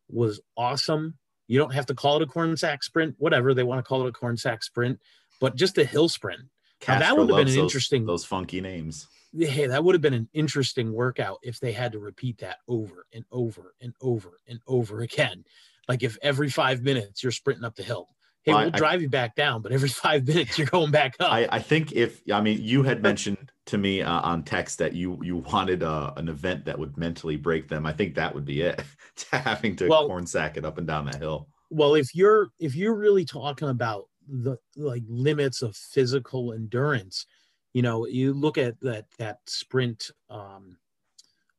was awesome. You don't have to call it a corn sack sprint, whatever they want to call it a corn sack sprint, but just a hill sprint.
That would have been an those, interesting those funky names.
Hey, that would have been an interesting workout if they had to repeat that over and over and over and over again. Like if every five minutes you're sprinting up the hill hey, well, we'll I, drive you back down, but every five minutes you're going back up.
I, I think if I mean you had mentioned to me uh, on text that you you wanted uh, an event that would mentally break them. I think that would be it. to having to well, corn sack it up and down that hill.
Well, if you're if you're really talking about the like limits of physical endurance, you know, you look at that that sprint um,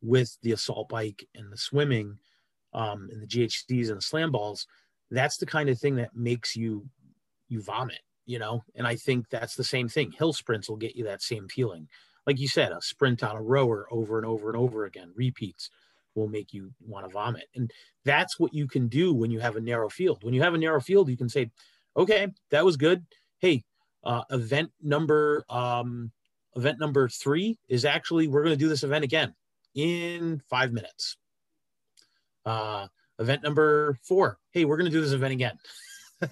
with the assault bike and the swimming um, and the GHDs and the slam balls that's the kind of thing that makes you you vomit you know? And i think that's the same thing. Hill sprints will get you that same feeling. Like you said a sprint on a rower over and over and over again repeats will make you want to vomit. And that's what you can do when you have a narrow field. When you have a narrow field you can say okay that was good hey uh, event number um, event number three is actually we're going to do this event again in five minutes uh, event number four. Hey, we're going to do this event again.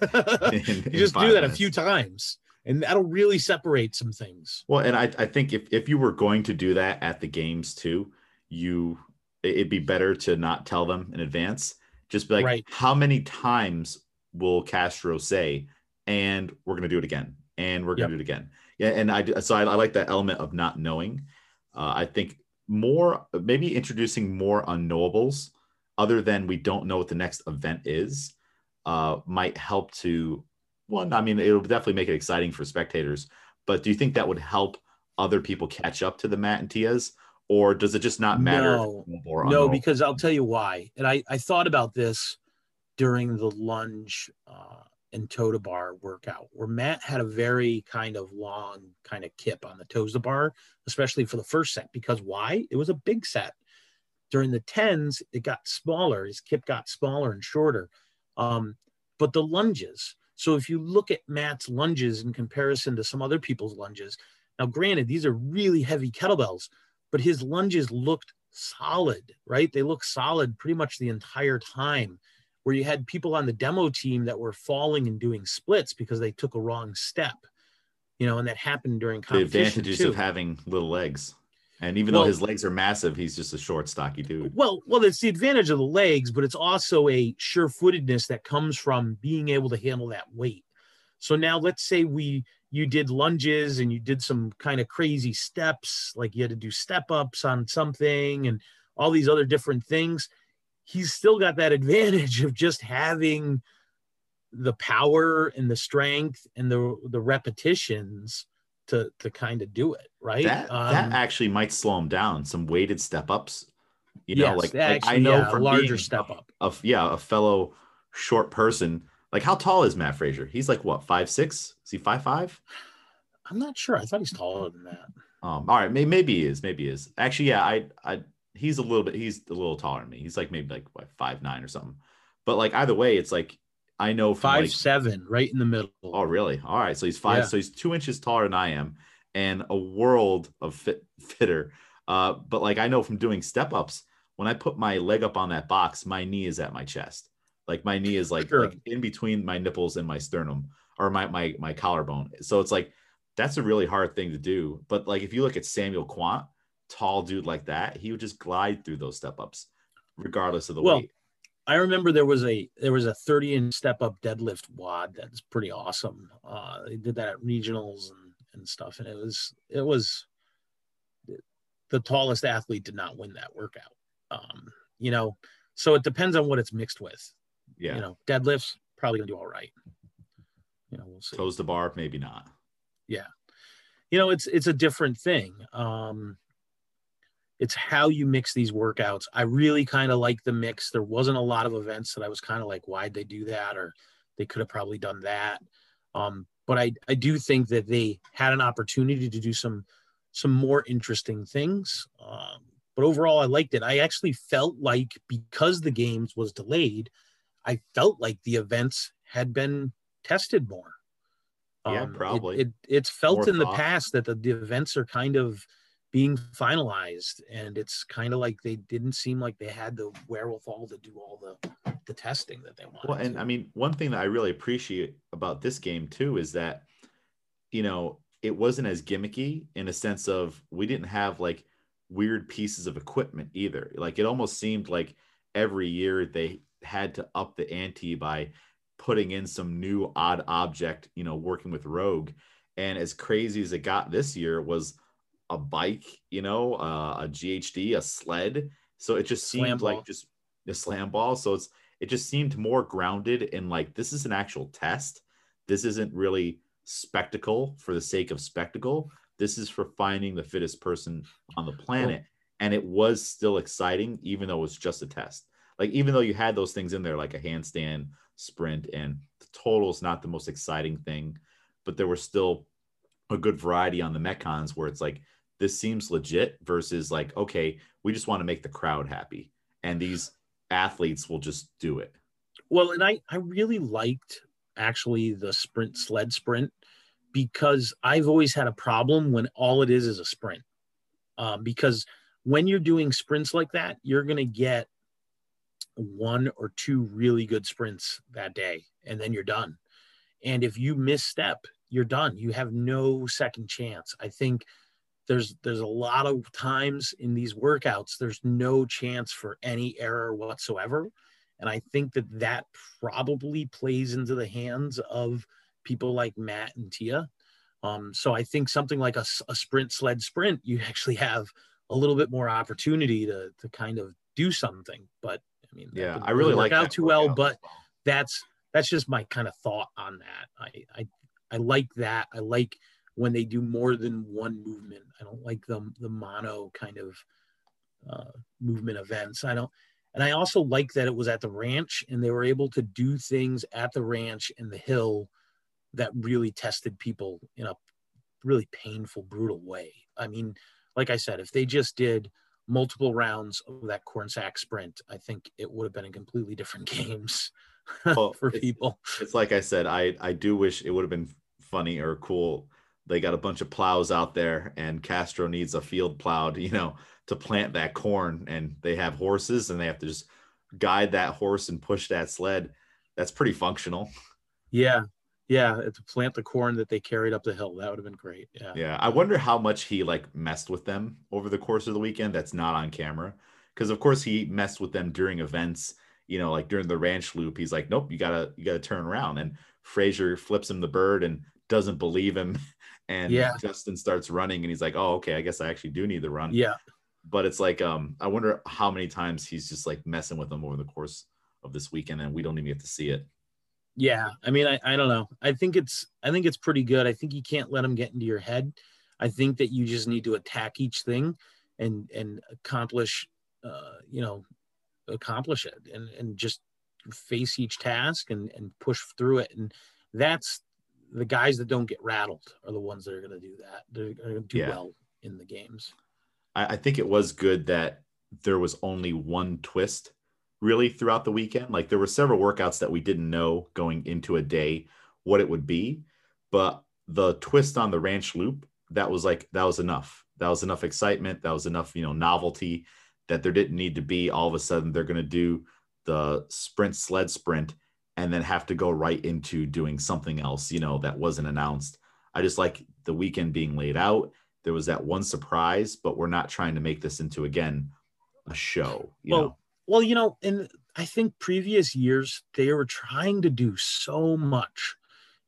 in, you just do that minutes. a few times and that'll really separate some things.
Well, and I, I think if, if you were going to do that at the games too, you it'd be better to not tell them in advance. Just be like, right. how many times will Castro say, and we're going to do it again, and we're going to yep. do it again. Yeah, and I so I, I like that element of not knowing. Uh, I think more maybe introducing more unknowables other than we don't know what the next event is, uh, might help to. Well, I mean, it'll definitely make it exciting for spectators. But do you think that would help other people catch up to the Matt and Tias, or does it just not matter?
No, no, because I'll tell you why. And I I thought about this during the lunge uh, and toe to bar workout, where Matt had a very kind of long kind of kip on the toes to bar, especially for the first set. Because why? It was a big set during the tens, it got smaller. His kip got smaller and shorter. Um, but the lunges. So if you look at Matt's lunges in comparison to some other people's lunges, now granted, these are really heavy kettlebells, but his lunges looked solid, right? They look solid pretty much the entire time. Where you had people on the demo team that were falling and doing splits because they took a wrong step, you know, and that happened during competition.
The advantages too. of having little legs. And even well, though his legs are massive, he's just a short, stocky dude.
Well, well, it's the advantage of the legs, but it's also a sure-footedness that comes from being able to handle that weight. So now let's say we you did lunges and you did some kind of crazy steps, like you had to do step ups on something and all these other different things. He's still got that advantage of just having the power and the strength and the the repetitions to to kind of do it right?
That, um, that actually might slow him down some weighted step ups you know yes, like, actually, like, i know yeah, from larger step up. of yeah a fellow short person like how tall is matt fraser he's like what five six? Is he five five?
I'm not sure. I thought he's taller than that.
Um all right maybe, maybe he is maybe he is. Actually yeah i i he's a little bit he's a little taller than me he's like maybe like what five nine or something but like either way it's like I know
five
like,
seven, right in the middle.
Oh, really? All right. So he's five.
Yeah.
So he's two inches taller than I am, and a world of fit fitter. Uh, but like I know from doing step ups, when I put my leg up on that box, my knee is at my chest. Like my knee is like
Sure.
like in between my nipples and my sternum or my my my collarbone. So it's like that's a really hard thing to do. But like if you look at Samuel Quant, tall dude like that, he would just glide through those step ups, regardless of the
Well,
weight.
I remember there was a there was a 30 inch step up deadlift WOD that's pretty awesome. Uh, they did that at regionals and, and stuff, and it was it was the tallest athlete did not win that workout. Um, you know, so it depends on what it's mixed with.
Yeah.
You know, deadlifts probably gonna do all right. You know, we'll see.
Toes to bar, maybe not.
Yeah, you know it's it's a different thing um it's how you mix these workouts. I really kind of like the mix. There wasn't a lot of events that i was kind of like why'd they do that? or they could have probably done that. Um but i i do think that they had an opportunity to do some some more interesting things um but overall i liked it. I actually felt like because the games was delayed i felt like the events had been tested more.
Yeah,
um, it-
probably.
It, it's felt
More
in the past that the, the events are kind of being finalized, and it's kind of like they didn't seem like they had the wherewithal to do all the the testing that they wanted.
Well, and
to.
I mean, one thing that I really appreciate about this game too is that, you know, it wasn't as gimmicky in a sense of we didn't have like weird pieces of equipment either. Like it almost seemed like every year they had to up the ante by putting in some new odd object, you know, working with Rogue. And as crazy as it got this year was a bike, you know, uh, a GHD, a sled. So it just seemed like just a slam ball. So it's it just seemed more grounded in like this is an actual test. This isn't really spectacle for the sake of spectacle. This is for finding the fittest person on the planet. And it was still exciting, even though it was just a test. Like even though you had those things in there, like a handstand, sprint, and the total is not the most exciting thing, but there were still a good variety on the Metcons where it's like this seems legit versus like, okay, we just want to make the crowd happy. And these athletes will just do it.
Well, and I I really liked actually the sprint sled sprint because I've always had a problem when all it is is a sprint. Um, because when you're doing sprints like that, you're gonna get one or two really good sprints that day, and then you're done. And if you misstep, you're done. You have no second chance. I think there's there's a lot of times in these workouts there's no chance for any error whatsoever. And i think that that probably plays into the hands of people like matt and tia. Um, so i think something like a sprint sled sprint you actually have a little bit more opportunity to to kind of do something. But i mean
Yeah, I really like
out too well but that's that's just my kind of thought on that. I i i like that. I like when they do more than one movement. I don't like the the mono kind of uh, movement events. I don't and i also like that it was at the ranch and they were able to do things at the ranch and the hill that really tested people in a really painful brutal way. I mean like i said if they just did multiple rounds of that corn sack sprint i think it would have been in completely different games
Well,
for
it's-
people.
it's like I said, I I do wish it would have been funny or cool. They got a bunch of plows out there, and Castro needs a field plowed, you know, to plant that corn, and they have horses, and they have to just guide that horse and push that sled. That's pretty functional.
Yeah, yeah, to plant the corn that they carried up the hill. That would have been great. Yeah.
Yeah, I wonder how much he like messed with them over the course of the weekend. That's not on camera, because of course he messed with them during events. You know, like during the ranch loop, he's like, "Nope, you gotta you gotta turn around." And Fraser flips him the bird and doesn't believe him. And
Yeah.
Justin starts running, and he's like, "Oh, okay, I guess I actually do need to run."
Yeah.
But it's like, um, I wonder how many times he's just like messing with them over the course of this weekend, and we don't even get to see it.
Yeah. I mean, I, I don't know. I think it's I think it's pretty good. I think you can't let them get into your head. I think that you just need to attack each thing and and accomplish uh, you know, accomplish it and, and just face each task and, and push through it. And that's the guys that don't get rattled are the ones that are gonna do that. They're gonna do
Yeah.
well in the games.
I, I think it was good that there was only one twist really throughout the weekend. Like there were several workouts that we didn't know going into a day what it would be, but the twist on the ranch loop that was like that was enough. That was enough excitement. That was enough, you know, novelty that there didn't need to be all of a sudden they're going to do the sprint sled sprint and then have to go right into doing something else, you know, that wasn't announced. I just like the weekend being laid out. There was that one surprise, but we're not trying to make this into again a show.
well,
know?
well, you know, in I think previous years they were trying to do so much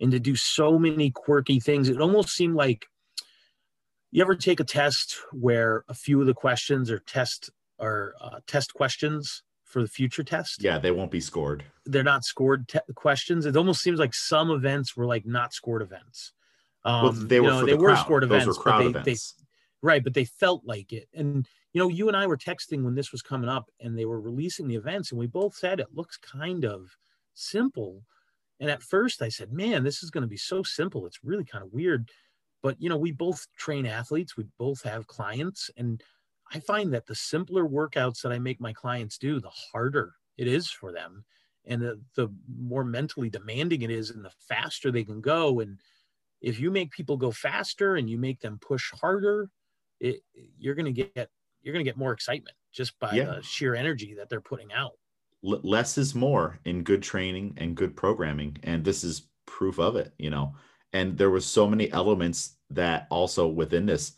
and to do so many quirky things. It almost seemed like you ever take a test where a few of the questions are test are uh, test questions for the future test.
Yeah, they won't be scored.
They're not scored te- questions. It almost seems like some events were like not scored events. Um,
well, they were
you know, they
the
were
crowd.
scored events,
were crowd
but they,
events.
they right, but they felt like it. And you know, you and I were texting when this was coming up, and they were releasing the events, and we both said it looks kind of simple. And at first, I said, "Man, this is going to be so simple. It's really kind of weird." But you know, we both train athletes. We both have clients, and I find that the simpler workouts that I make my clients do, the harder it is for them, and the, the more mentally demanding it is, and the faster they can go. And if you make people go faster and you make them push harder, it, you're going to get you're going to get more excitement just by
Yeah.
the sheer energy that they're putting out.
L- less is more in good training and good programming and this is proof of it you know and there was so many elements that also within this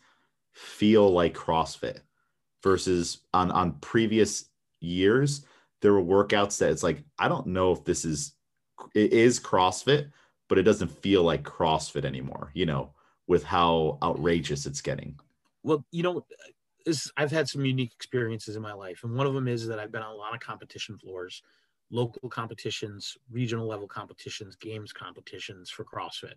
feel like crossfit versus on on previous years there were workouts that it's like i don't know if this is it is crossfit but it doesn't feel like crossfit anymore you know with how outrageous it's getting.
Well, you know, this, I've had some unique experiences in my life, and one of them is that I've been on a lot of competition floors, local competitions, regional level competitions, games competitions for CrossFit,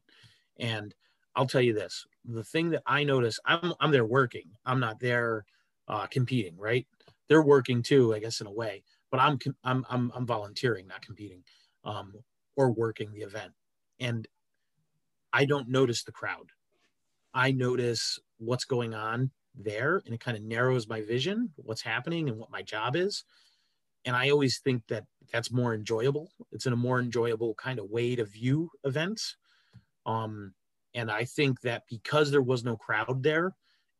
and I'll tell you this: the thing that I notice, I'm I'm there working, I'm not there uh, competing, right? They're working too, I guess, in a way, but I'm I'm I'm, I'm volunteering, not competing, um, or working the event, and I don't notice the crowd. I notice what's going on there and it kind of narrows my vision, what's happening and what my job is. And I always think that that's more enjoyable. It's in a more enjoyable kind of way to view events. Um, and I think that because there was no crowd there,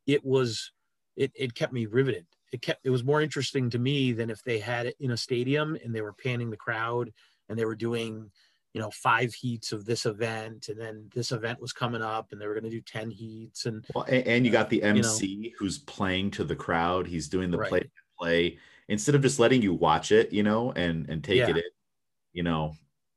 it was it, it kept me riveted. It kept it was more interesting to me than if they had it in a stadium and they were panning the crowd and they were doing you know five heats of this event and then this event was coming up and they were going to do 10 heats and
Well, and, and you got the
know.
MC who's playing to the crowd. He's doing the
Right.
play play instead of just letting you watch it, you know, and and take
Yeah.
it in. You know,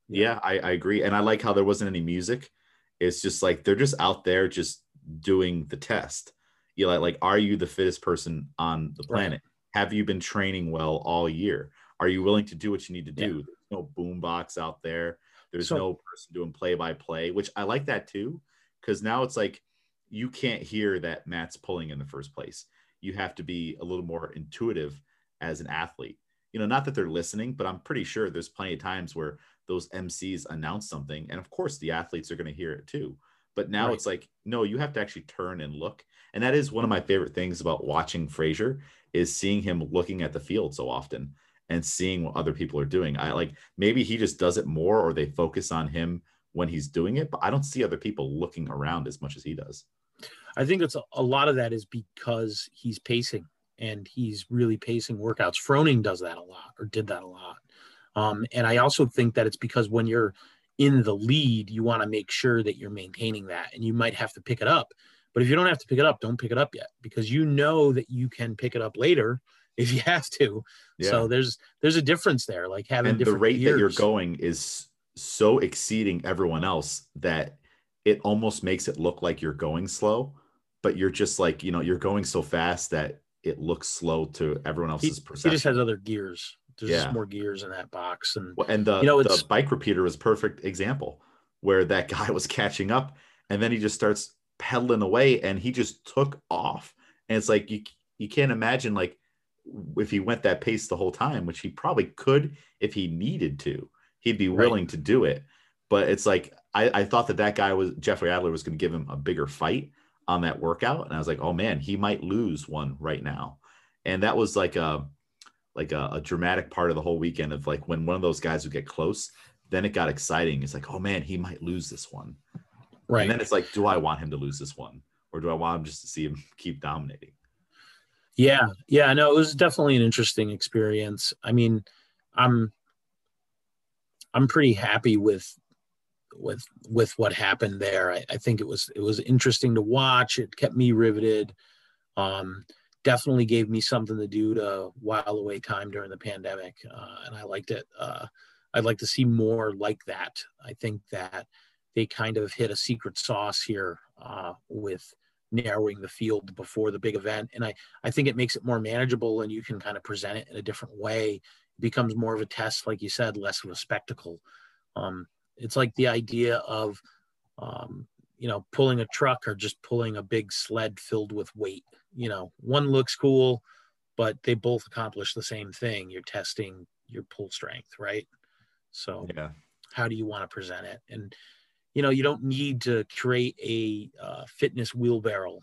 Yeah.
yeah, I, I agree, and I like how there wasn't any music. It's just like they're just out there just doing the test. You like like, are you the fittest person on the
Right.
planet? Have you been training well all year? Are you willing to do what you need to
Yeah.
do? There's no boom box out there. There's
So-
no person doing play by play, which I like that too, because now it's like you can't hear that Matt's pulling in the first place. You have to be a little more intuitive as an athlete. You know, not that they're listening, but I'm pretty sure there's plenty of times where those MCs announce something, and of course the athletes are going to hear it too. But now
Right.
it's like, no, you have to actually turn and look. And that is one of my favorite things about watching Fraser is seeing him looking at the field so often and seeing what other people are doing. I like maybe he just does it more or they focus on him when he's doing it, but I don't see other people looking around as much as he does.
I think it's a, a lot of that is because he's pacing and he's really pacing workouts. Froning does that a lot or did that a lot. Um, and I also think that it's because when you're in the lead, you want to make sure that you're maintaining that and you might have to pick it up. But if you don't have to pick it up, don't pick it up yet because you know that you can pick it up later if you have to.
Yeah.
So there's there's a difference there, like having
and the rate that you're going is so exceeding everyone else that it almost makes it look like you're going slow, but you're just like, you know, you're going so fast that it looks slow to everyone
He,
else's
he
perception.
just has other gears. There's
Yeah.
just more gears in that box, and
Well, and the,
You know,
the
it's-
bike repeater was a perfect example where that guy was catching up and then he just starts pedaling away and he just took off. And it's like you you can't imagine like if he went that pace the whole time, which he probably could if he needed to, he'd be
Right.
willing to do it. But it's like I, I thought that that guy was Jeffrey Adler was going to give him a bigger fight on that workout, and I was like, oh man, he might lose one right now. And that was like a like a, a dramatic part of the whole weekend of like when one of those guys would get close, then it got exciting. It's like, oh man, he might lose this one.
Right.
And then it's like, do I want him to lose this one? Or do I want him just to see him keep dominating?
Yeah. Yeah. No, it was definitely an interesting experience. I mean, I'm I'm pretty happy with with with what happened there. I, I think it was it was interesting to watch. It kept me riveted. Um, definitely gave me something to do to while away time during the pandemic, uh, and I liked it. Uh, I'd like to see more like that. I think that they kind of hit a secret sauce here uh, with narrowing the field before the big event, and I I think it makes it more manageable, and you can kind of present it in a different way. It becomes more of a test, like you said, less of a spectacle. Um, it's like the idea of um, you know pulling a truck or just pulling a big sled filled with weight you know one looks cool but they both accomplish the same thing. You're testing your pull strength right? So
Yeah.
how do you want to present it? And you know you don't need to create a uh, fitness wheelbarrow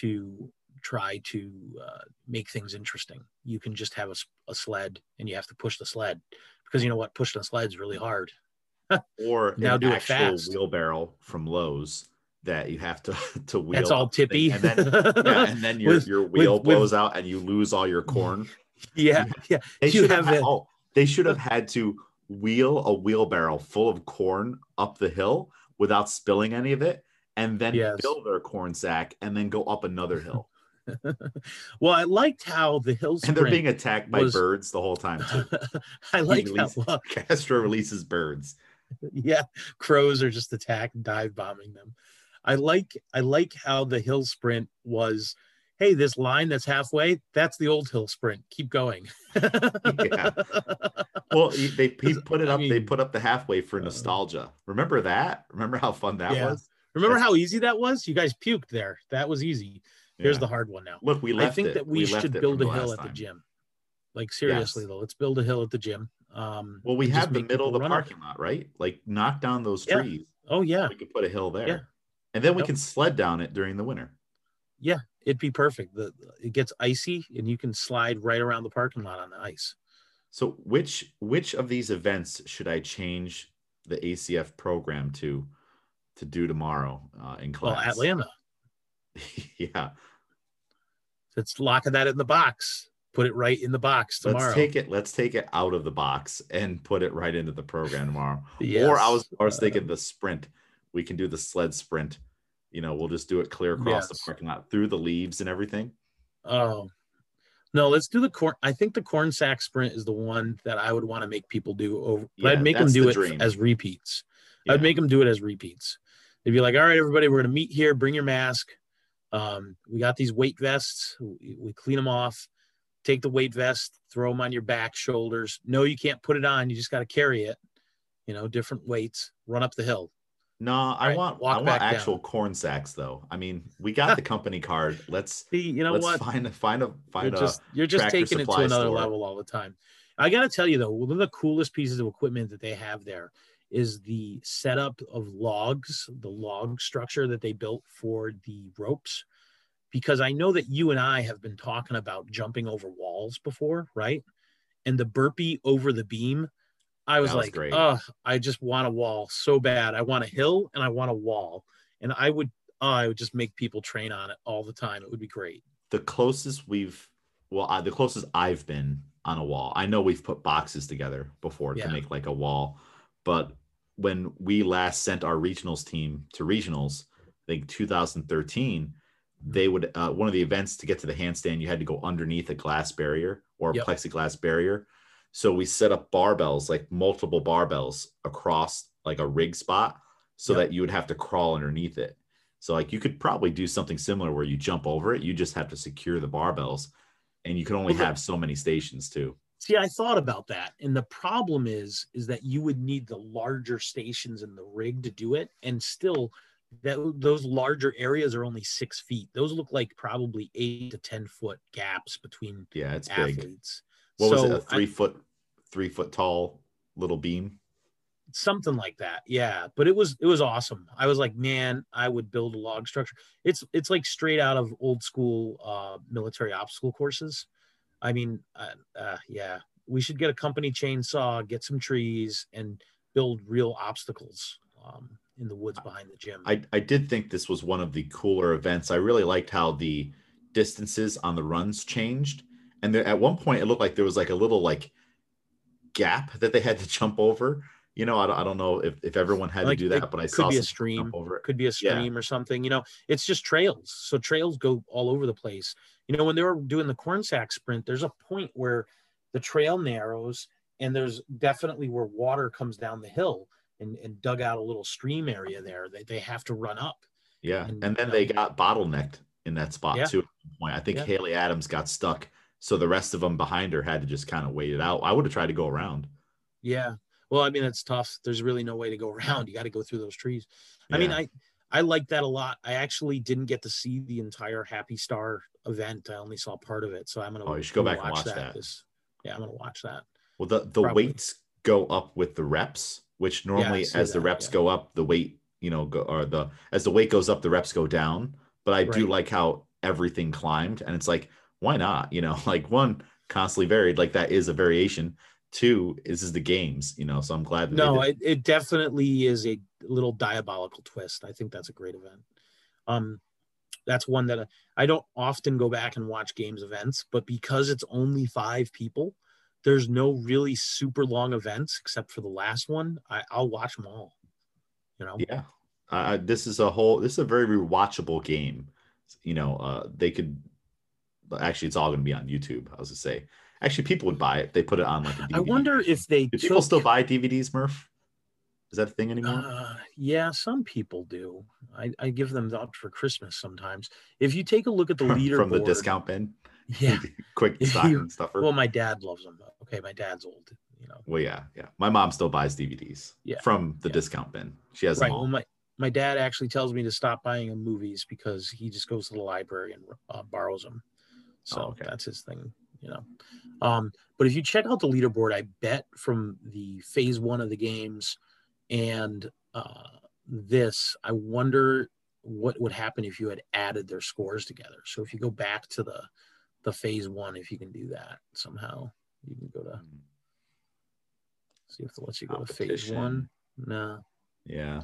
to try to uh, make things interesting. You can just have a sled and you have to push the sled because you know what? Pushing a sled is really hard
Or
Now
an
do it
actual
fast.
wheelbarrow from Lowe's that you have to to wheel.
that's all
up the thing,
tippy
And then, yeah, and then your,
With-
your wheel
with- with-
blows out and you lose all your corn.
yeah yeah
They
You
should have,
have
had, oh, they should have had to wheel a wheelbarrow full of corn up the hill without spilling any of it, and then
Yes.
fill their corn sack and then go up another hill.
well, I liked how the hills
And they're being attacked by
was-
birds the whole time too.
I like how well,
Castro releases birds.
yeah, crows are just attack dive bombing them. I like I like how the hill sprint was. Hey, this line that's halfway, that's the old hill sprint. Keep going.
Yeah. Well, they he put it
I
up. they put up the halfway for
uh,
nostalgia. Remember that? Remember how fun that
Yeah.
was?
Remember how easy that was? You guys puked there. That was easy. Here's
Yeah.
the hard one now.
look. We
I think
it.
that we,
left
should build a hill at the gym. Like seriously
Yes.
though, let's build a hill at the gym. Um,
Well, we have the middle of the
run up.
parking lot, right? Like knock down those
Yeah.
trees.
Oh yeah,
We could put a hill there,
Yeah.
and then we can sled down it during the winter.
Yeah, it'd be perfect. The it gets icy and you can slide right around the parking lot on the ice.
So, which which of these events should I change the ACF program to to do tomorrow uh, in
Well,
class?
Atalanta.
yeah,
Let's lock that in the box. Put it right in the box tomorrow.
let's take it. Let's take it out of the box and put it right into the program tomorrow. Or I was I was
Uh,
thinking the sprint. We can do the sled sprint. You know, we'll just do it clear across the parking lot through the leaves and everything.
Oh no, let's do the corn. I think the corn sack sprint is the one that I would want to make people do over.
Yeah,
I'd make them do
the
it
dream.
as repeats.
Yeah.
I'd make them do it as repeats. They'd be like, "All right, everybody, we're gonna meet here. Bring your mask. Um, we got these weight vests. We, we clean them off. Take the weight vest, throw them on your back, shoulders. No, you can't put it on. You just got to carry it. You know, different weights. Run up the hill.
No, I
right,
want I want
back down.
actual corn sacks though. I mean, we got the company card. Let's
See, you know
let's
what?
find a find a find
you're
a
just you're just taking it to another
store.
level all the time. I gotta tell you though, one of the coolest pieces of equipment that they have there is the setup of logs, the log structure that they built for the ropes. Because I know that you and I have been talking about jumping over walls before, right? And the burpee over the beam, I was
was
like,
great.
oh, I just want a wall so bad. I want a hill and I want a wall. And I would, oh, I would just make people train on it all the time. It would be great.
the closest we've well I, the closest i've been on a wall i know we've put boxes together before
Yeah.
to make like a wall but when we last sent our regionals team to regionals i think 2013 they would uh, one of the events to get to the handstand you had to go underneath a glass barrier or a
Yep.
plexiglass barrier so we set up barbells like multiple barbells across like a rig spot so
Yep.
that you would have to crawl underneath it so like you could probably do something similar where you jump over it, you just have to secure the barbells and you can only have so many stations too.
See, I thought about that, and the problem is, is that you would need the larger stations in the rig to do it, and still, that those larger areas are only six feet. Those look like probably eight to ten foot gaps between
Yeah, it's big.
athletes.
What was it? A three foot, three foot tall little beam?
something like that yeah but it was it was awesome i was like man i would build a log structure it's it's like straight out of old school uh military obstacle courses I mean, uh, uh, yeah, we should get a company chainsaw, get some trees, and build real obstacles um, in the woods behind the gym.
I, I did think this was one of the cooler events. I really liked how the distances on the runs changed. And there, at one point, it looked like there was like a little like gap that they had to jump over. You know, I don't, I don't know if, if everyone had
Like,
to do that, but I
could
saw
be a stream.
over it.
could be a
Yeah.
stream or something. You know, it's just trails. So trails go all over the place. You know, when they were doing the corn sack sprint, there's a point where the trail narrows and there's definitely where water comes down the hill and, and dug out a little stream area there. They, they have to run up.
Yeah,
And,
and then they got bottlenecked in that spot
Yeah.
too. I think
Yeah.
Haley Adams got stuck, so the rest of them behind her had to just kind of wait it out. I would have tried to go around.
Yeah. Well, I mean, it's tough. There's really no way to go around. You got to go through those trees. I mean, I, I like that a lot. I actually didn't get to see the entire Happy Star event. I only saw part of it. So I'm going to
Oh, you should go back and watch that.
This, yeah, I'm going to watch that.
well, the the
Probably.
weights go up with the reps, which normally
see
as the reps
yeah.
go up, the weight you know go or the as the weight goes up, the reps go down. But I do like how everything climbed, and it's like why not? You know, like one constantly varied, like that is a variation. Two, this is the games, you know. So I'm glad. That
No, it, it definitely is a little diabolical twist. I think that's a great event. Um, that's one that I don't often go back and watch games events, but because it's only five people, there's no really super long events except for the last one. I, I'll watch them all. You know,
Yeah. Uh, this is a whole, this is a very rewatchable game. You know, uh, they could, actually, it's all going to be on YouTube. I was to say, actually, people would buy it. They put it on like a DVD.
I wonder if they
Do people still buy DVDs, Murph? Is that a thing anymore?
Uh, yeah, some people do. I, I give them out for Christmas sometimes. If you take a look at the leaderboard
From the discount bin?
Yeah.
Quick
If
stocking
you-
stuffer.
Well, my dad loves them. Okay, my dad's old. You know,
Well, yeah, yeah. My mom still buys DVDs
Yeah,
from the
yeah.
discount bin. She has
right.
them all.
Well, my my dad actually tells me to stop buying him movies because he just goes to the library and uh, borrows them. So
Oh, okay.
that's his thing, you know. Um, but if you check out the leaderboard, I bet from the phase one of the games and uh, this, I wonder what would happen if you had added their scores together. So if you go back to the the phase one, if you can do that somehow, you can go to see if it lets you go to phase one. No.
Yeah.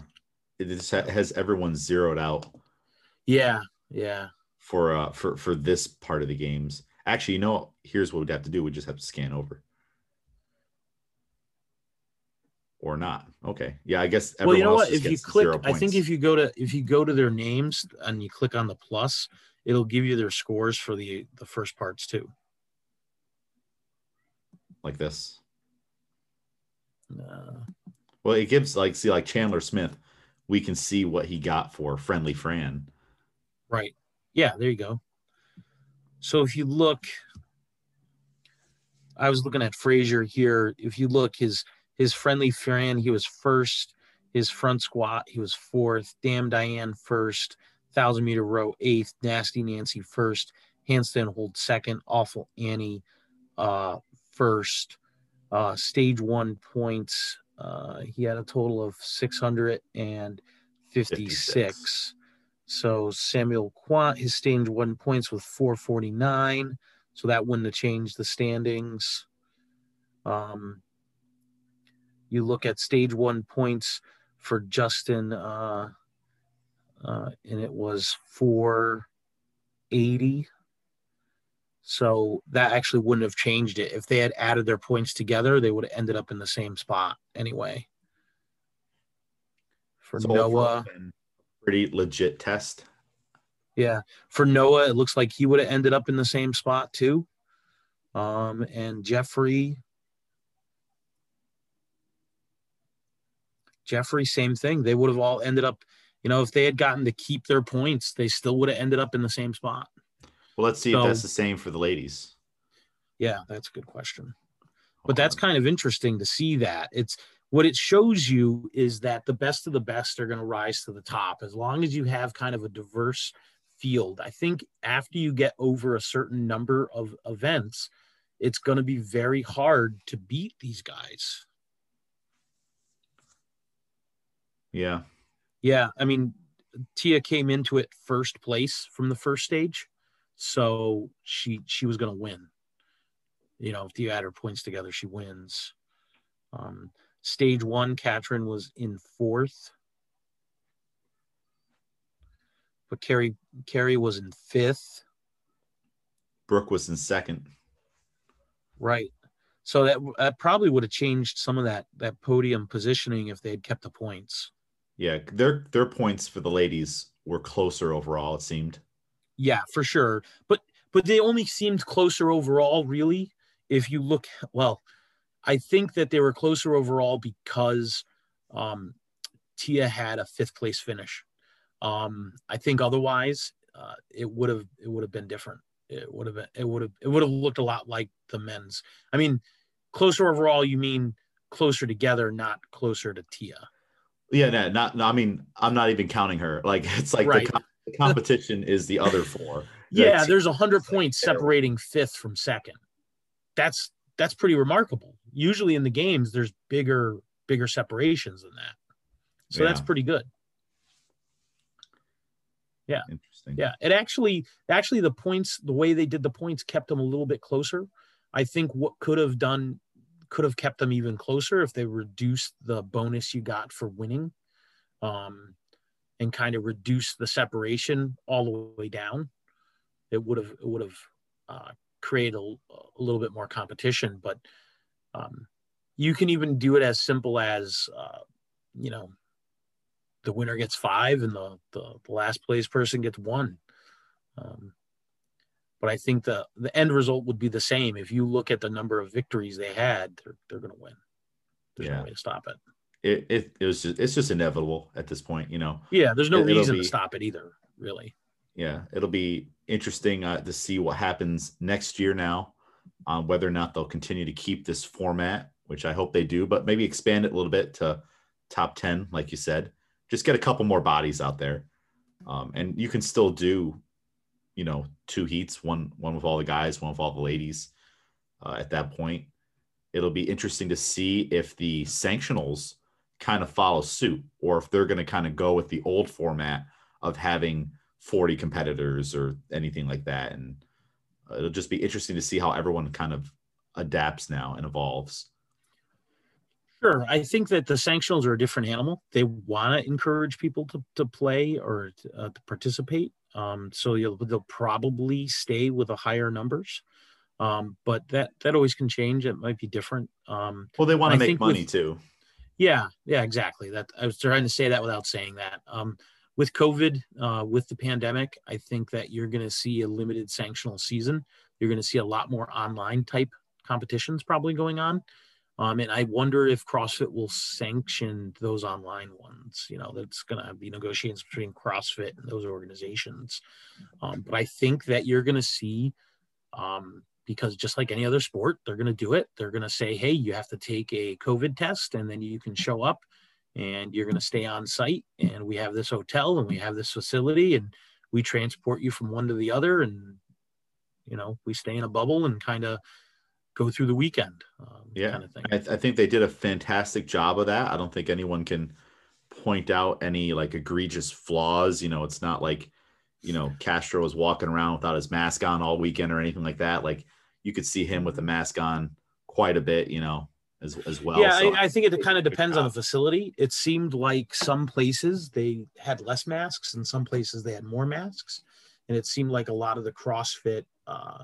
It ha- has everyone zeroed out
Yeah, yeah.
for uh for for this part of the games. Actually, you know, here's what we'd have to do. We just have to scan over. Or not. Okay. Yeah, I guess
well, you know
else
what? If you click, I think if you go to if you go to their names and you click on the plus, it'll give you their scores for the the first parts too.
like this.
Uh,
Well, it gives like see like Chandler Smith, we can see what he got for friendly Fran.
right. Yeah, there you go. So if you look, I was looking at Fraser here. If you look, his his friendly Fran, he was first. His front squat, he was fourth. Damn Diane first. Thousand meter row eighth. Nasty Nancy first. Handstand hold second. Awful Annie uh, first. Uh, stage one points. Uh, he had a total of 656.
56.
So Samuel Kwant, his stage one points with 449. So that wouldn't have changed the standings. Um, you look at stage one points for Justin, uh, uh, and it was 480. So that actually wouldn't have changed it. If they had added their points together, they would have ended up in the same spot anyway. For
So
Noah,
it's been a pretty legit test.
yeah, for Noah, it looks like he would have ended up in the same spot too. Um, and Jeffrey, Jeffrey, same thing. They would have all ended up, you know, if they had gotten to keep their points, they still would have ended up in the same spot.
Well, let's see
So-
if that's the same for the ladies.
Yeah, that's a good question. But that's kind of interesting to see that. It's what it shows you is that the best of the best are going to rise to the top as long as you have kind of a diverse field. I think after you get over a certain number of events, it's going to be very hard to beat these guys.
yeah.
Yeah, I mean, Tia came into it first place from the first stage, so she she was going to win. you know, if you add her points together, she wins. Um, stage one, Katrin was in fourth. But Kari Kari was in fifth.
Brooke was in second.
Right. So that that probably would have changed some of that that podium positioning if they had kept the points.
Yeah, their their points for the ladies were closer overall. It seemed.
Yeah, for sure. But but they only seemed closer overall, really. If you look, well, I think that they were closer overall because um, Tia had a fifth place finish. Um, I think otherwise, uh, it would have it would have been different. It would have been it would have it would have looked a lot like the men's. I mean, closer overall. You mean closer together, not closer to Tia.
Yeah, no, not. No, I mean, I'm not even counting her. Like it's like right. the, com- the, competition is the other four.
yeah, there's a hundred points separating fifth from second. That's that's pretty remarkable. Usually in the games, there's bigger bigger separations than that. So yeah. that's pretty good. Yeah. Interesting. Yeah. It actually, actually, the points, the way they did the points kept them a little bit closer. I think what could have done, could have kept them even closer if they reduced the bonus you got for winning um, and kind of reduced the separation all the way down. It would have, it would have uh, created a, a, little bit more competition. But um, you can even do it as simple as, uh, you know, the winner gets five and the, the, the last place person gets one. Um, but I think the the end result would be the same. If you look at the number of victories they had, they're they're going to win. There's yeah. no way to stop it.
It, it it was just it's just inevitable at this point, you know.
Yeah, there's no it, reason be, to stop it either, really.
Yeah, it'll be interesting uh, to see what happens next year now, um, whether or not they'll continue to keep this format, which I hope they do, but maybe expand it a little bit to top ten, like you said just get a couple more bodies out there. Um, and you can still do, you know, two heats, one one with all the guys, one with all the ladies. Uh, at that point, it'll be interesting to see if the sanctionals kind of follow suit, or if they're going to kind of go with the old format of having 40 competitors or anything like that. And uh, it'll just be interesting to see how everyone kind of adapts now and evolves.
Sure. I think that the sanctionals are a different animal. They want to encourage people to, to play or to, uh, to participate. Um, so they'll probably stay with the higher numbers. Um, but that that always can change. It might be different. Um,
well, they want to make money with, too.
Yeah, yeah, exactly. That I was trying to say that without saying that. Um, with COVID, uh, with the pandemic, I think that you're going to see a limited sanctional season. You're going to see a lot more online type competitions probably going on. Um, and I wonder if CrossFit will sanction those online ones. You know, that's going to be negotiations between CrossFit and those organizations. Um, but I think that you're going to see, um, because just like any other sport, they're going to do it. They're going to say, hey, you have to take a COVID test and then you can show up and you're going to stay on site. And we have this hotel and we have this facility and we transport you from one to the other. And, you know, we stay in a bubble and kind of, go through the weekend.
Um, yeah, kind of I, th- I, think they did a fantastic job of that. I don't think anyone can point out any like egregious flaws. You know, it's not like you know Castro was walking around without his mask on all weekend or anything like that. Like you could see him with the mask on quite a bit. You know. As, as well.
Yeah, so, I, I, think it kind of depends on the facility. It seemed like some places they had less masks, and some places they had more masks, and it seemed like a lot of the CrossFit uh,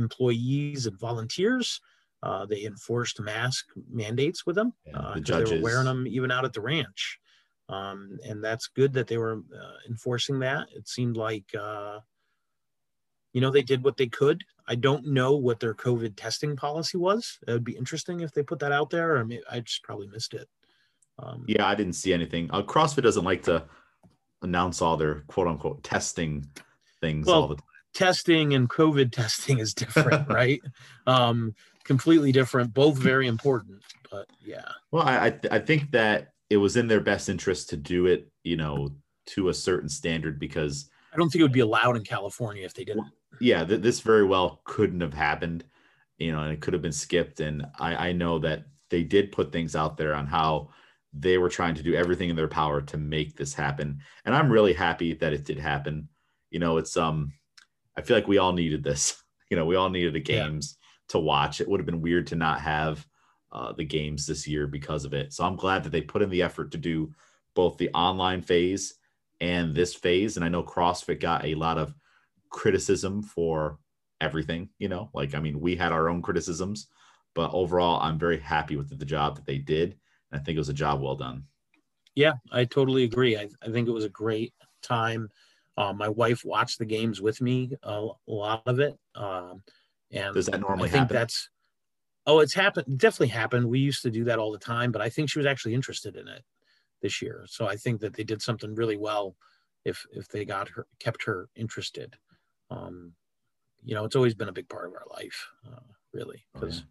employees and volunteers. Uh, they enforced mask mandates with them. Uh, the judges. They were wearing them even out at the ranch. Um, and that's good that they were uh, enforcing that. It seemed like, uh, you know, they did what they could. I don't know what their COVID testing policy was. It would be interesting if they put that out there. I mean, I just probably missed it.
Um, yeah, I didn't see anything. Uh, CrossFit doesn't like to announce all their quote unquote testing things well, all the time
testing and COVID testing is different, right? Um, completely different, both very important, but yeah.
Well, I I think that it was in their best interest to do it, you know, to a certain standard because
I don't think it would be allowed in California if they didn't.
Yeah, th- this very well couldn't have happened, you know, and it could have been skipped. And I, I know that they did put things out there on how they were trying to do everything in their power to make this happen. And I'm really happy that it did happen. You know, it's um I feel like we all needed this. You know, we all needed the games to watch. It would have been weird to not have uh, the games this year because of it. So I'm glad that they put in the effort to do both the online phase and this phase. And I know CrossFit got a lot of criticism for everything, you know, like, I mean, we had our own criticisms, but overall, I'm very happy with the job that they did. And I think it was a job well done.
Yeah, I totally agree. I, I think it was a great time. Uh, my wife watched the games with me, a, a lot of it. Um, and
does that normally
I think
happen?
that's, oh, it's happened. Definitely happened. We used to do that all the time, but I think she was actually interested in it this year. So I think that they did something really well if, if they got her, kept her interested. Um, you know, it's always been a big part of our life, uh, really, because
oh,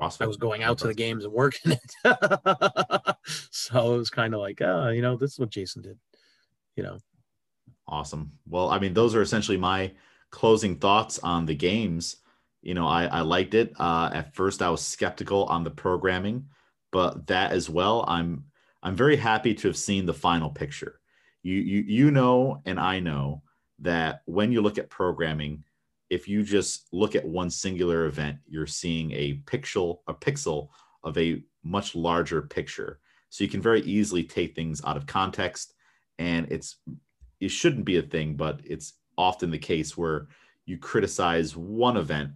yeah. CrossFit.
I was going out to the games and working it. so it was kind of like, oh, you know, this is what Jason did, you know.
Awesome. Well, I mean, those are essentially my closing thoughts on the games. You know, I, I liked it. Uh, at first, I was skeptical on the programming, but that as well, I'm I'm very happy to have seen the final picture. You you you know, and I know that when you look at programming, if you just look at one singular event, you're seeing a pixel a pixel of a much larger picture. So you can very easily take things out of context, and it's it shouldn't be a thing, but it's often the case where you criticize one event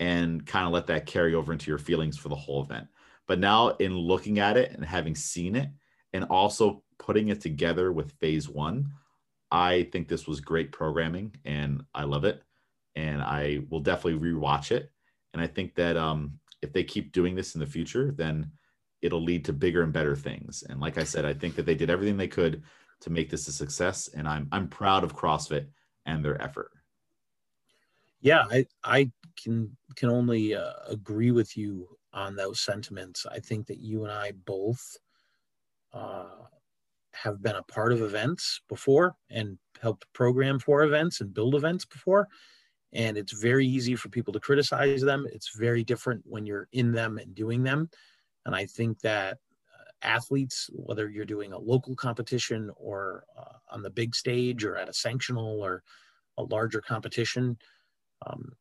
and kind of let that carry over into your feelings for the whole event. But now, in looking at it and having seen it, and also putting it together with phase one, I think this was great programming and I love it. And I will definitely rewatch it. And I think that um, if they keep doing this in the future, then it'll lead to bigger and better things. And like I said, I think that they did everything they could to make this a success. And I'm I'm proud of CrossFit and their effort.
Yeah, I I can can only uh, agree with you on those sentiments. I think that you and I both uh, have been a part of events before and helped program for events and build events before. And it's very easy for people to criticize them. It's very different when you're in them and doing them. And I think that athletes, whether you're doing a local competition or uh, on the big stage or at a sanctional or a larger competition, um,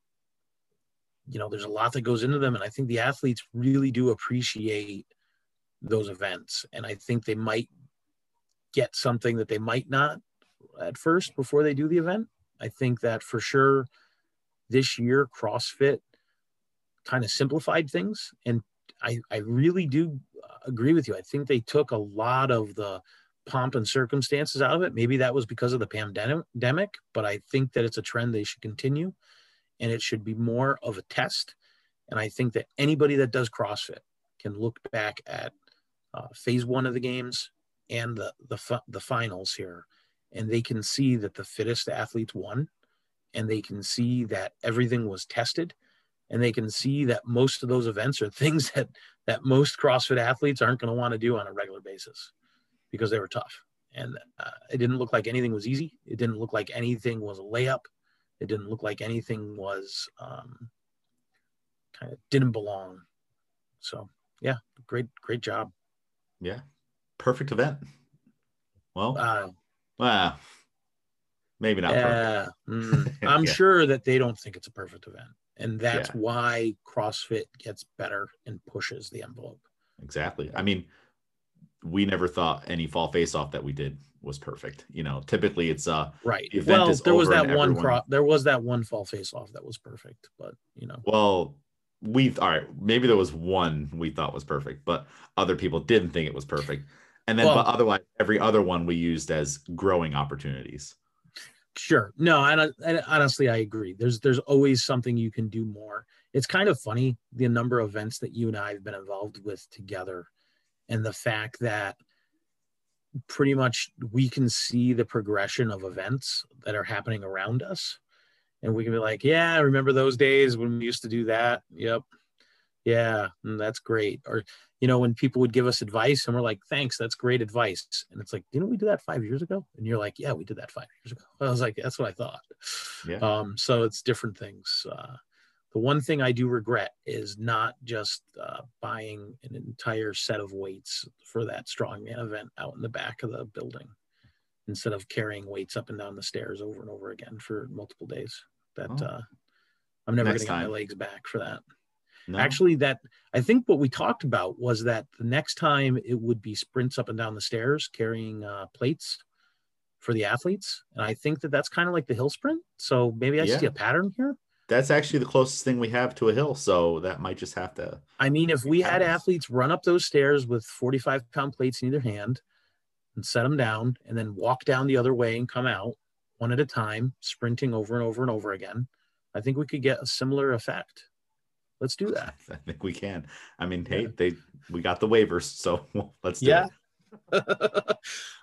you know, there's a lot that goes into them. And I think the athletes really do appreciate those events. And I think they might get something that they might not at first before they do the event. I think that for sure this year CrossFit kind of simplified things. And I, I really do agree with you. I think they took a lot of the pomp and circumstances out of it. Maybe that was because of the pandemic, but I think that it's a trend they should continue and it should be more of a test. And I think that anybody that does CrossFit can look back at uh, phase one of the games and the, the, the finals here, and they can see that the fittest athletes won, and they can see that everything was tested, and they can see that most of those events are things that that most CrossFit athletes aren't going to want to do on a regular basis because they were tough. And uh, it didn't look like anything was easy. It didn't look like anything was a layup. It didn't look like anything was um, kind of didn't belong. So yeah, great, great job.
Yeah, perfect event. Well,
Uh,
well, maybe not.
yeah,
perfect.
mm, I'm
Yeah.
sure that they don't think it's a perfect event, and that's
Yeah.
why CrossFit gets better and pushes the envelope.
Exactly. I mean, we never thought any fall face off that we did was perfect. You know, typically it's uh
Right.
The event
Well,
is
there was that one
everyone-
there was that one fall face off that was perfect, but you know.
well, we all right, maybe there was one we thought was perfect, but other people didn't think it was perfect. And then
Well-
but otherwise every other one we used as growing opportunities.
Sure. No, and, and honestly, I agree. There's there's always something you can do more. It's kind of funny the number of events that you and I have been involved with together, and the fact that pretty much we can see the progression of events that are happening around us, and we can be like, yeah, remember those days when we used to do that. Yep. Yeah, mm, that's great. Or you know, when people would give us advice and we're like, thanks, that's great advice. And it's like, didn't we do that five years ago? And you're like, yeah, we did that five years ago. I was like, that's what I thought.
Yeah.
Um, so it's different things. Uh, the one thing I do regret is not just uh, buying an entire set of weights for that strongman event out in the back of the building instead of carrying weights up and down the stairs over and over again for multiple days. That
Oh.
uh, I'm never
Next
gonna get my legs back for that.
No?
Actually, that I think what we talked about was that the next time it would be sprints up and down the stairs carrying uh, plates for the athletes, and I think that that's kind of like the hill sprint. So maybe I
Yeah.
see a pattern here.
that's actually the closest thing we have to a hill. So that might just have to.
I mean, if we had athletes run up those stairs with 45 pound plates in either hand and set them down and then walk down the other way and come out one at a time, sprinting over and over and over again, I think we could get a similar effect. Let's do that.
I think we can. I mean,
Yeah.
hey, they we got the waivers, so let's do
Yeah.
it.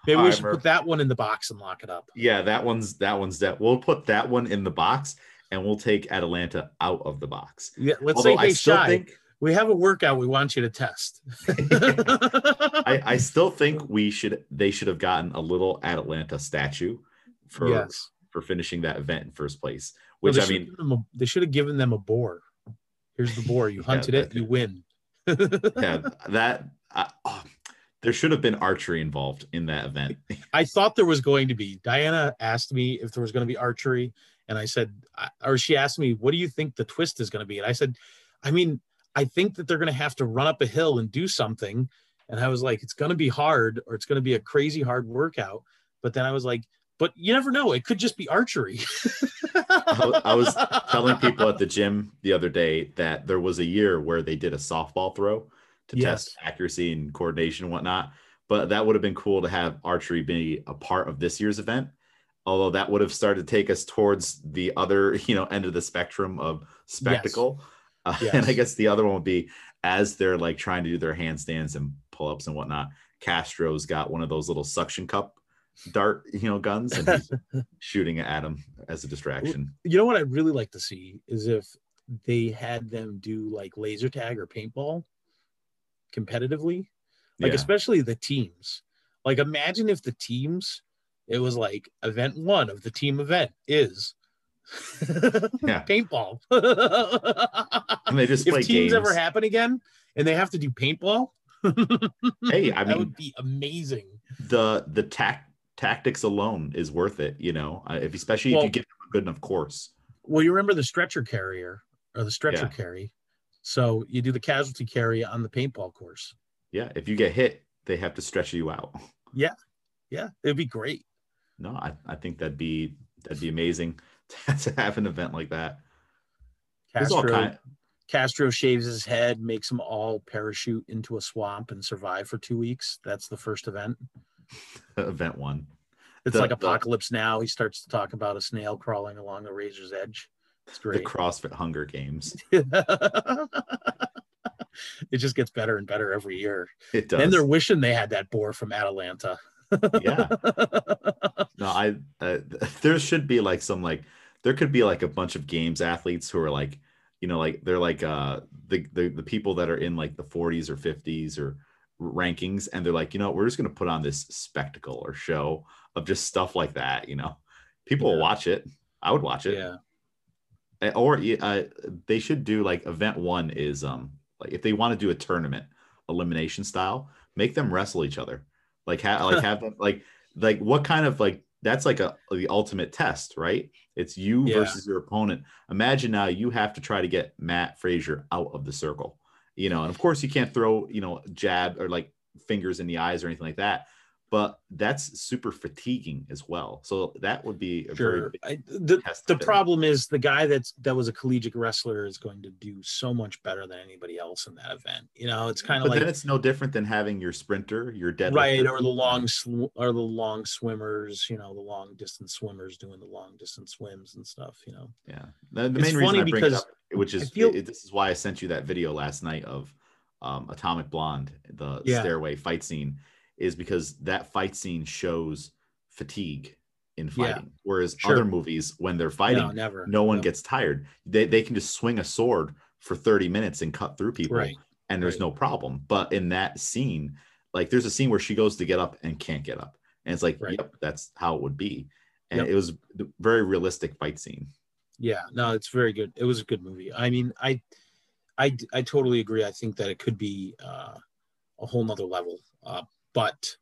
Maybe
All
we should
Murph.
put that one in the box and lock it up.
Yeah, that one's that one's that. We'll put that one in the box, and we'll take Atalanta out of the box.
Yeah, let's
Although
say, hey,
I still
Shy,
think
we have a workout we want you to test.
I, I still think we should they should have gotten a little Atalanta statue for
yes.
for finishing that event in first place. Which
they
I mean,
a- they should have given them a boar. Here's the boar. You
Yeah,
hunted it, you win.
yeah, that uh, oh, there should have been archery involved in that event.
I thought there was going to be. Diana asked me if there was going to be archery, and I said, or she asked me, "What do you think the twist is going to be?" And I said, "I mean, I think that they're going to have to run up a hill and do something." And I was like, "It's going to be hard, or it's going to be a crazy hard workout." But then I was like, "But you never know. It could just be archery."
I, I was telling people at the gym the other day that there was a year where they did a softball throw to
Yes.
test accuracy and coordination and whatnot. But that would have been cool to have archery be a part of this year's event. Although that would have started to take us towards the other, you know, end of the spectrum of spectacle. Uh, and I guess the other one would be as they're like trying to do their handstands and pull-ups and whatnot. Castro's got one of those little suction cup dart, you know, guns, and shooting at him as a distraction.
you know what I'd really like to see is if they had them do like laser tag or paintball competitively, like
Yeah.
especially the teams. Like imagine if the teams, it was like event one of the team event is
Yeah.
paintball.
And they just
if
play
teams
games.
ever happen again and they have to do paintball,
Hey, I mean that
would be amazing.
the the tac tactics alone is worth it. You know, if especially if you give them a good enough course.
Well, you remember the stretcher carrier or the stretcher
Yeah.
carry. So you do the casualty carry on the paintball course.
Yeah, if you get hit, they have to stretch you out.
Yeah, Yeah. it'd be great.
No, I, I think that'd be that'd be amazing to have an event like that.
Castro,
kind
Castro shaves his head, makes them all parachute into a swamp and survive for two weeks. That's the first event.
event one.
It's
The-
like
the-
Apocalypse Now. He starts to talk about a snail crawling along a razor's edge. It's great. The.
CrossFit Hunger Games.
it just gets better and better every year.
It does.
And they're wishing they had that boar from Atalanta.
yeah. No, I uh, there should be like some like there could be like a bunch of games athletes who are like you know like they're like uh the the, the people that are in like the 40s or 50s or rankings and they're like you know we're just going to put on this spectacle or show of just stuff like that you know? People will watch it. I would watch it.
Yeah.
Or uh, they should do like event one is um like if they want to do a tournament elimination style make them wrestle each other. Like ha- like have them like like what kind of like that's like a the ultimate test right? It's you
Yeah.
versus your opponent. Imagine now you have to try to get Mat Fraser out of the circle you know and of course you can't throw you know jab or like fingers in the eyes or anything like that but that's super fatiguing as well so that would be a very
Sure.
big
I, the the problem is the guy that's that was a collegiate wrestler is going to do so much better than anybody else in that event. You know, it's kind of like
then it's no different than having your sprinter, your deadlifter,
right or the long sw- or the long swimmers. You know, the long distance swimmers doing the long distance swims and stuff. You know,
Yeah, the, the main reason
funny
I bring
because
it up, which is
feel-
it- this is why I sent you that video last night of um, Atomic Blonde, the
Yeah.
stairway fight scene, is because that fight scene shows fatigue in
Yeah.
fighting, whereas
Sure.
other movies when they're fighting,
no, never.
no one
No.
gets tired. They they can just swing a sword for thirty minutes and cut through people,
right.
and there's
right.
no problem. But in that scene, like there's a scene where she goes to get up and can't get up, and it's like,
Right.
yep, that's how it would be. And
Yep.
it was a very realistic fight scene.
Yeah, no, it's very good. It was a good movie. I mean, I, I, I totally agree. I think that it could be uh, a whole nother level. Uh, but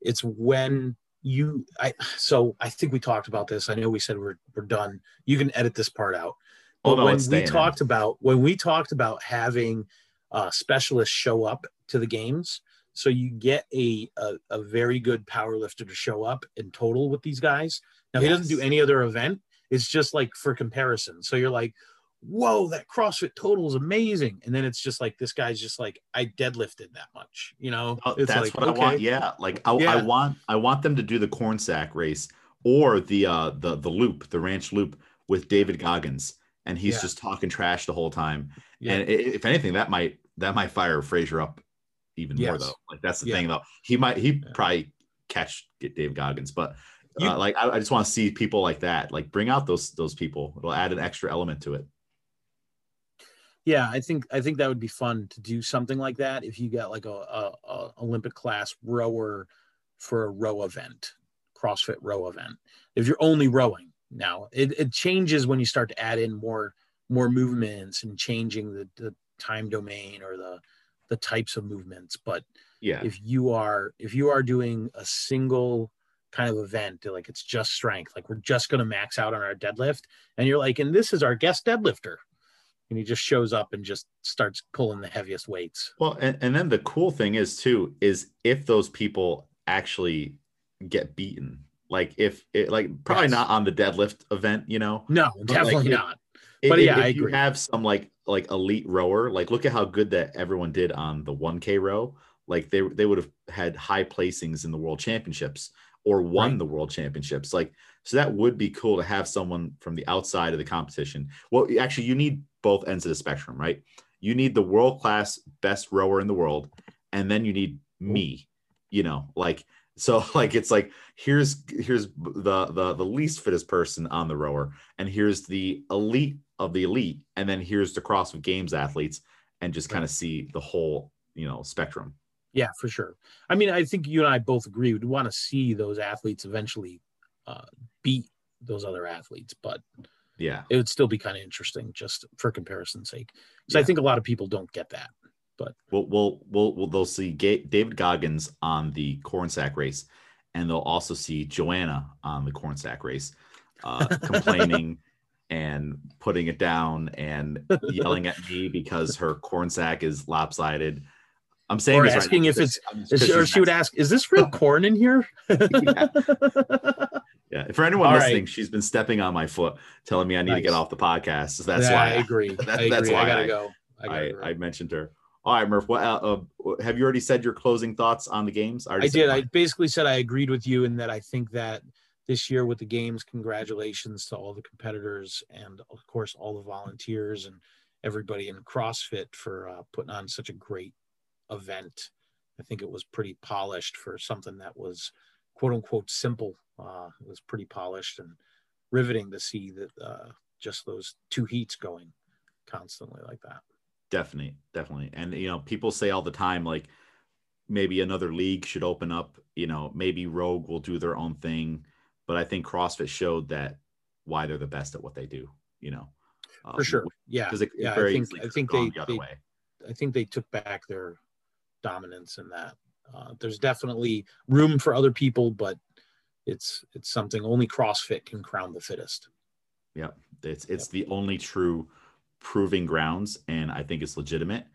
it's when you, I, so I think we talked about this. I know we said we're we're done. You can edit this part out.
Oh,
But
no,
when we
staying in.
talked about when we talked about having uh, specialists show up to the games, so you get a, a a very good power lifter to show up in total with these guys. Now he doesn't do any other event. It's just like for comparison. So you're like, whoa, that CrossFit total is amazing, and then it's just like this guy's just like I deadlifted that much. You know,
Oh, that's
like,
what I want. Yeah, like I, I want I want them to do the corn sack race or the uh the the loop, the ranch loop with David Goggins, and he's
Yeah.
just talking trash the whole time.
Yeah.
And if anything, that might that might fire Fraser up even more though. Like that's the
Yeah.
thing though. He might he
Yeah.
probably catch get Dave Goggins, but
You-
uh, like I, I just want to see people like that. Like bring out those those people. It'll add an extra element to it.
Yeah, I think I think that would be fun to do something like that if you got like a, a, a Olympic class rower for a row event, CrossFit row event. If you're only rowing now, it, it changes when you start to add in more more movements and changing the, the time domain or the the types of movements. But
Yeah.
if you are if you are doing a single kind of event like it's just strength like we're just going to max out on our deadlift and you're like and this is our guest deadlifter and he just shows up and just starts pulling the heaviest weights
Well, and, and then the cool thing is too is if those people actually get beaten, like if it like probably
Yes.
not on the deadlift event, you know.
no
like,
definitely
it-
not
If-
But
if-
yeah,
if
I
you
agree.
have some like like elite rower, like look at how good that everyone did on the 1K row. Like they they would have had high placings in the world championships or won
Right.
the world championships. Like so that would be cool to have someone from the outside of the competition. Well, actually, you need both ends of the spectrum, right? You need the world class best rower in the world, and then you need me. You know, like so, like it's like here's here's the the the least fittest person on the rower, and here's the elite of the elite, and then here's the cross CrossFit Games athletes, and just kind of see the whole you know spectrum.
Yeah for sure. I mean i think you and i both agree we'd want to see those athletes eventually uh, beat those other athletes but
Yeah,
it would still be kind of interesting just for comparison's sake because i think a lot of people don't get that
we'll we'll we'll, we'll they'll see Ga- David Goggins on the corn sack race, and they'll also see Joanna on the corn sack race, uh, complaining and putting it down and yelling at me because her corn sack is lopsided. I'm saying
Or
this
asking
now
if
it's,
she- or she would ask is this real corn in here
Yeah, for anyone
All
listening,
right.
she's been stepping on my foot, telling me I need to get off the podcast. So that's
Yeah,
why
I agree.
that-
I
that's why
I gotta
I-
go. I gotta
I. I mentioned her. All right, Murph. What uh, uh, have you already said your closing thoughts on the games?
I did. I basically said I agreed with you in that I think that this year with the games, congratulations to all the competitors and of course all the volunteers and everybody in CrossFit for uh, putting on such a great event. I think it was pretty polished for something that was quote unquote simple. Uh, it was pretty polished and riveting to see that uh, just those two heats going constantly like that.
Definitely, definitely. And you know, people say all the time, like maybe another league should open up. You know, maybe Rogue will do their own thing, but I think CrossFit showed that why they're the best at what they do. You know,
For sure. Yeah.
Because it, it
Yeah. I think, I think they,
the other
they
way.
I think they took back their dominance in that. Uh, there's definitely room for other people, but it's it's something only CrossFit can crown the fittest.
Yeah, it's it's the only true proving grounds, and I think it's legitimate.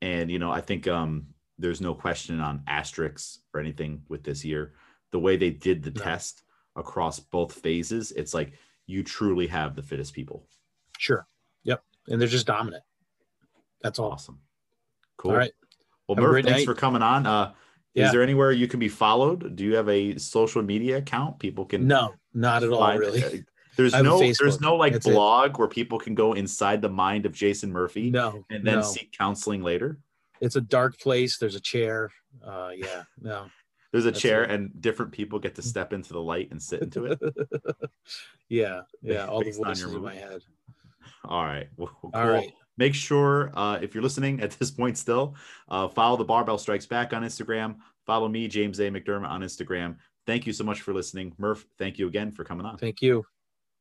And you know, I think um, there's no question on asterisks or anything with this year. The way they did the
No.
test across both phases, it's like you truly have the fittest people.
Sure. Yep. And they're just dominant. That's all.
Awesome, cool.
All right.
Well, Murph, thanks
night.
for coming on. Uh,
Yeah.
Is there anywhere you can be followed? Do you have a social media account people can?
No, not at all,
find-
really.
uh, There's
I have a
no, there's no like
That's it.
blog where people can go inside the mind of Jason Murphy
No.
and then
no.
seek counseling later.
It's a dark place. There's a chair. Uh, yeah. No.
There's a
That's
chair
it.
and different people get to step into the light and sit into it.
yeah. Yeah. All the voices in my head.
All right. Well, cool.
All right.
Make sure uh, if you're listening at this point still, uh, follow the Barbell Strikes Back on Instagram. Follow me, James A. McDermott, on Instagram. Thank you so much for listening. Murph, thank you again for coming on.
Thank you.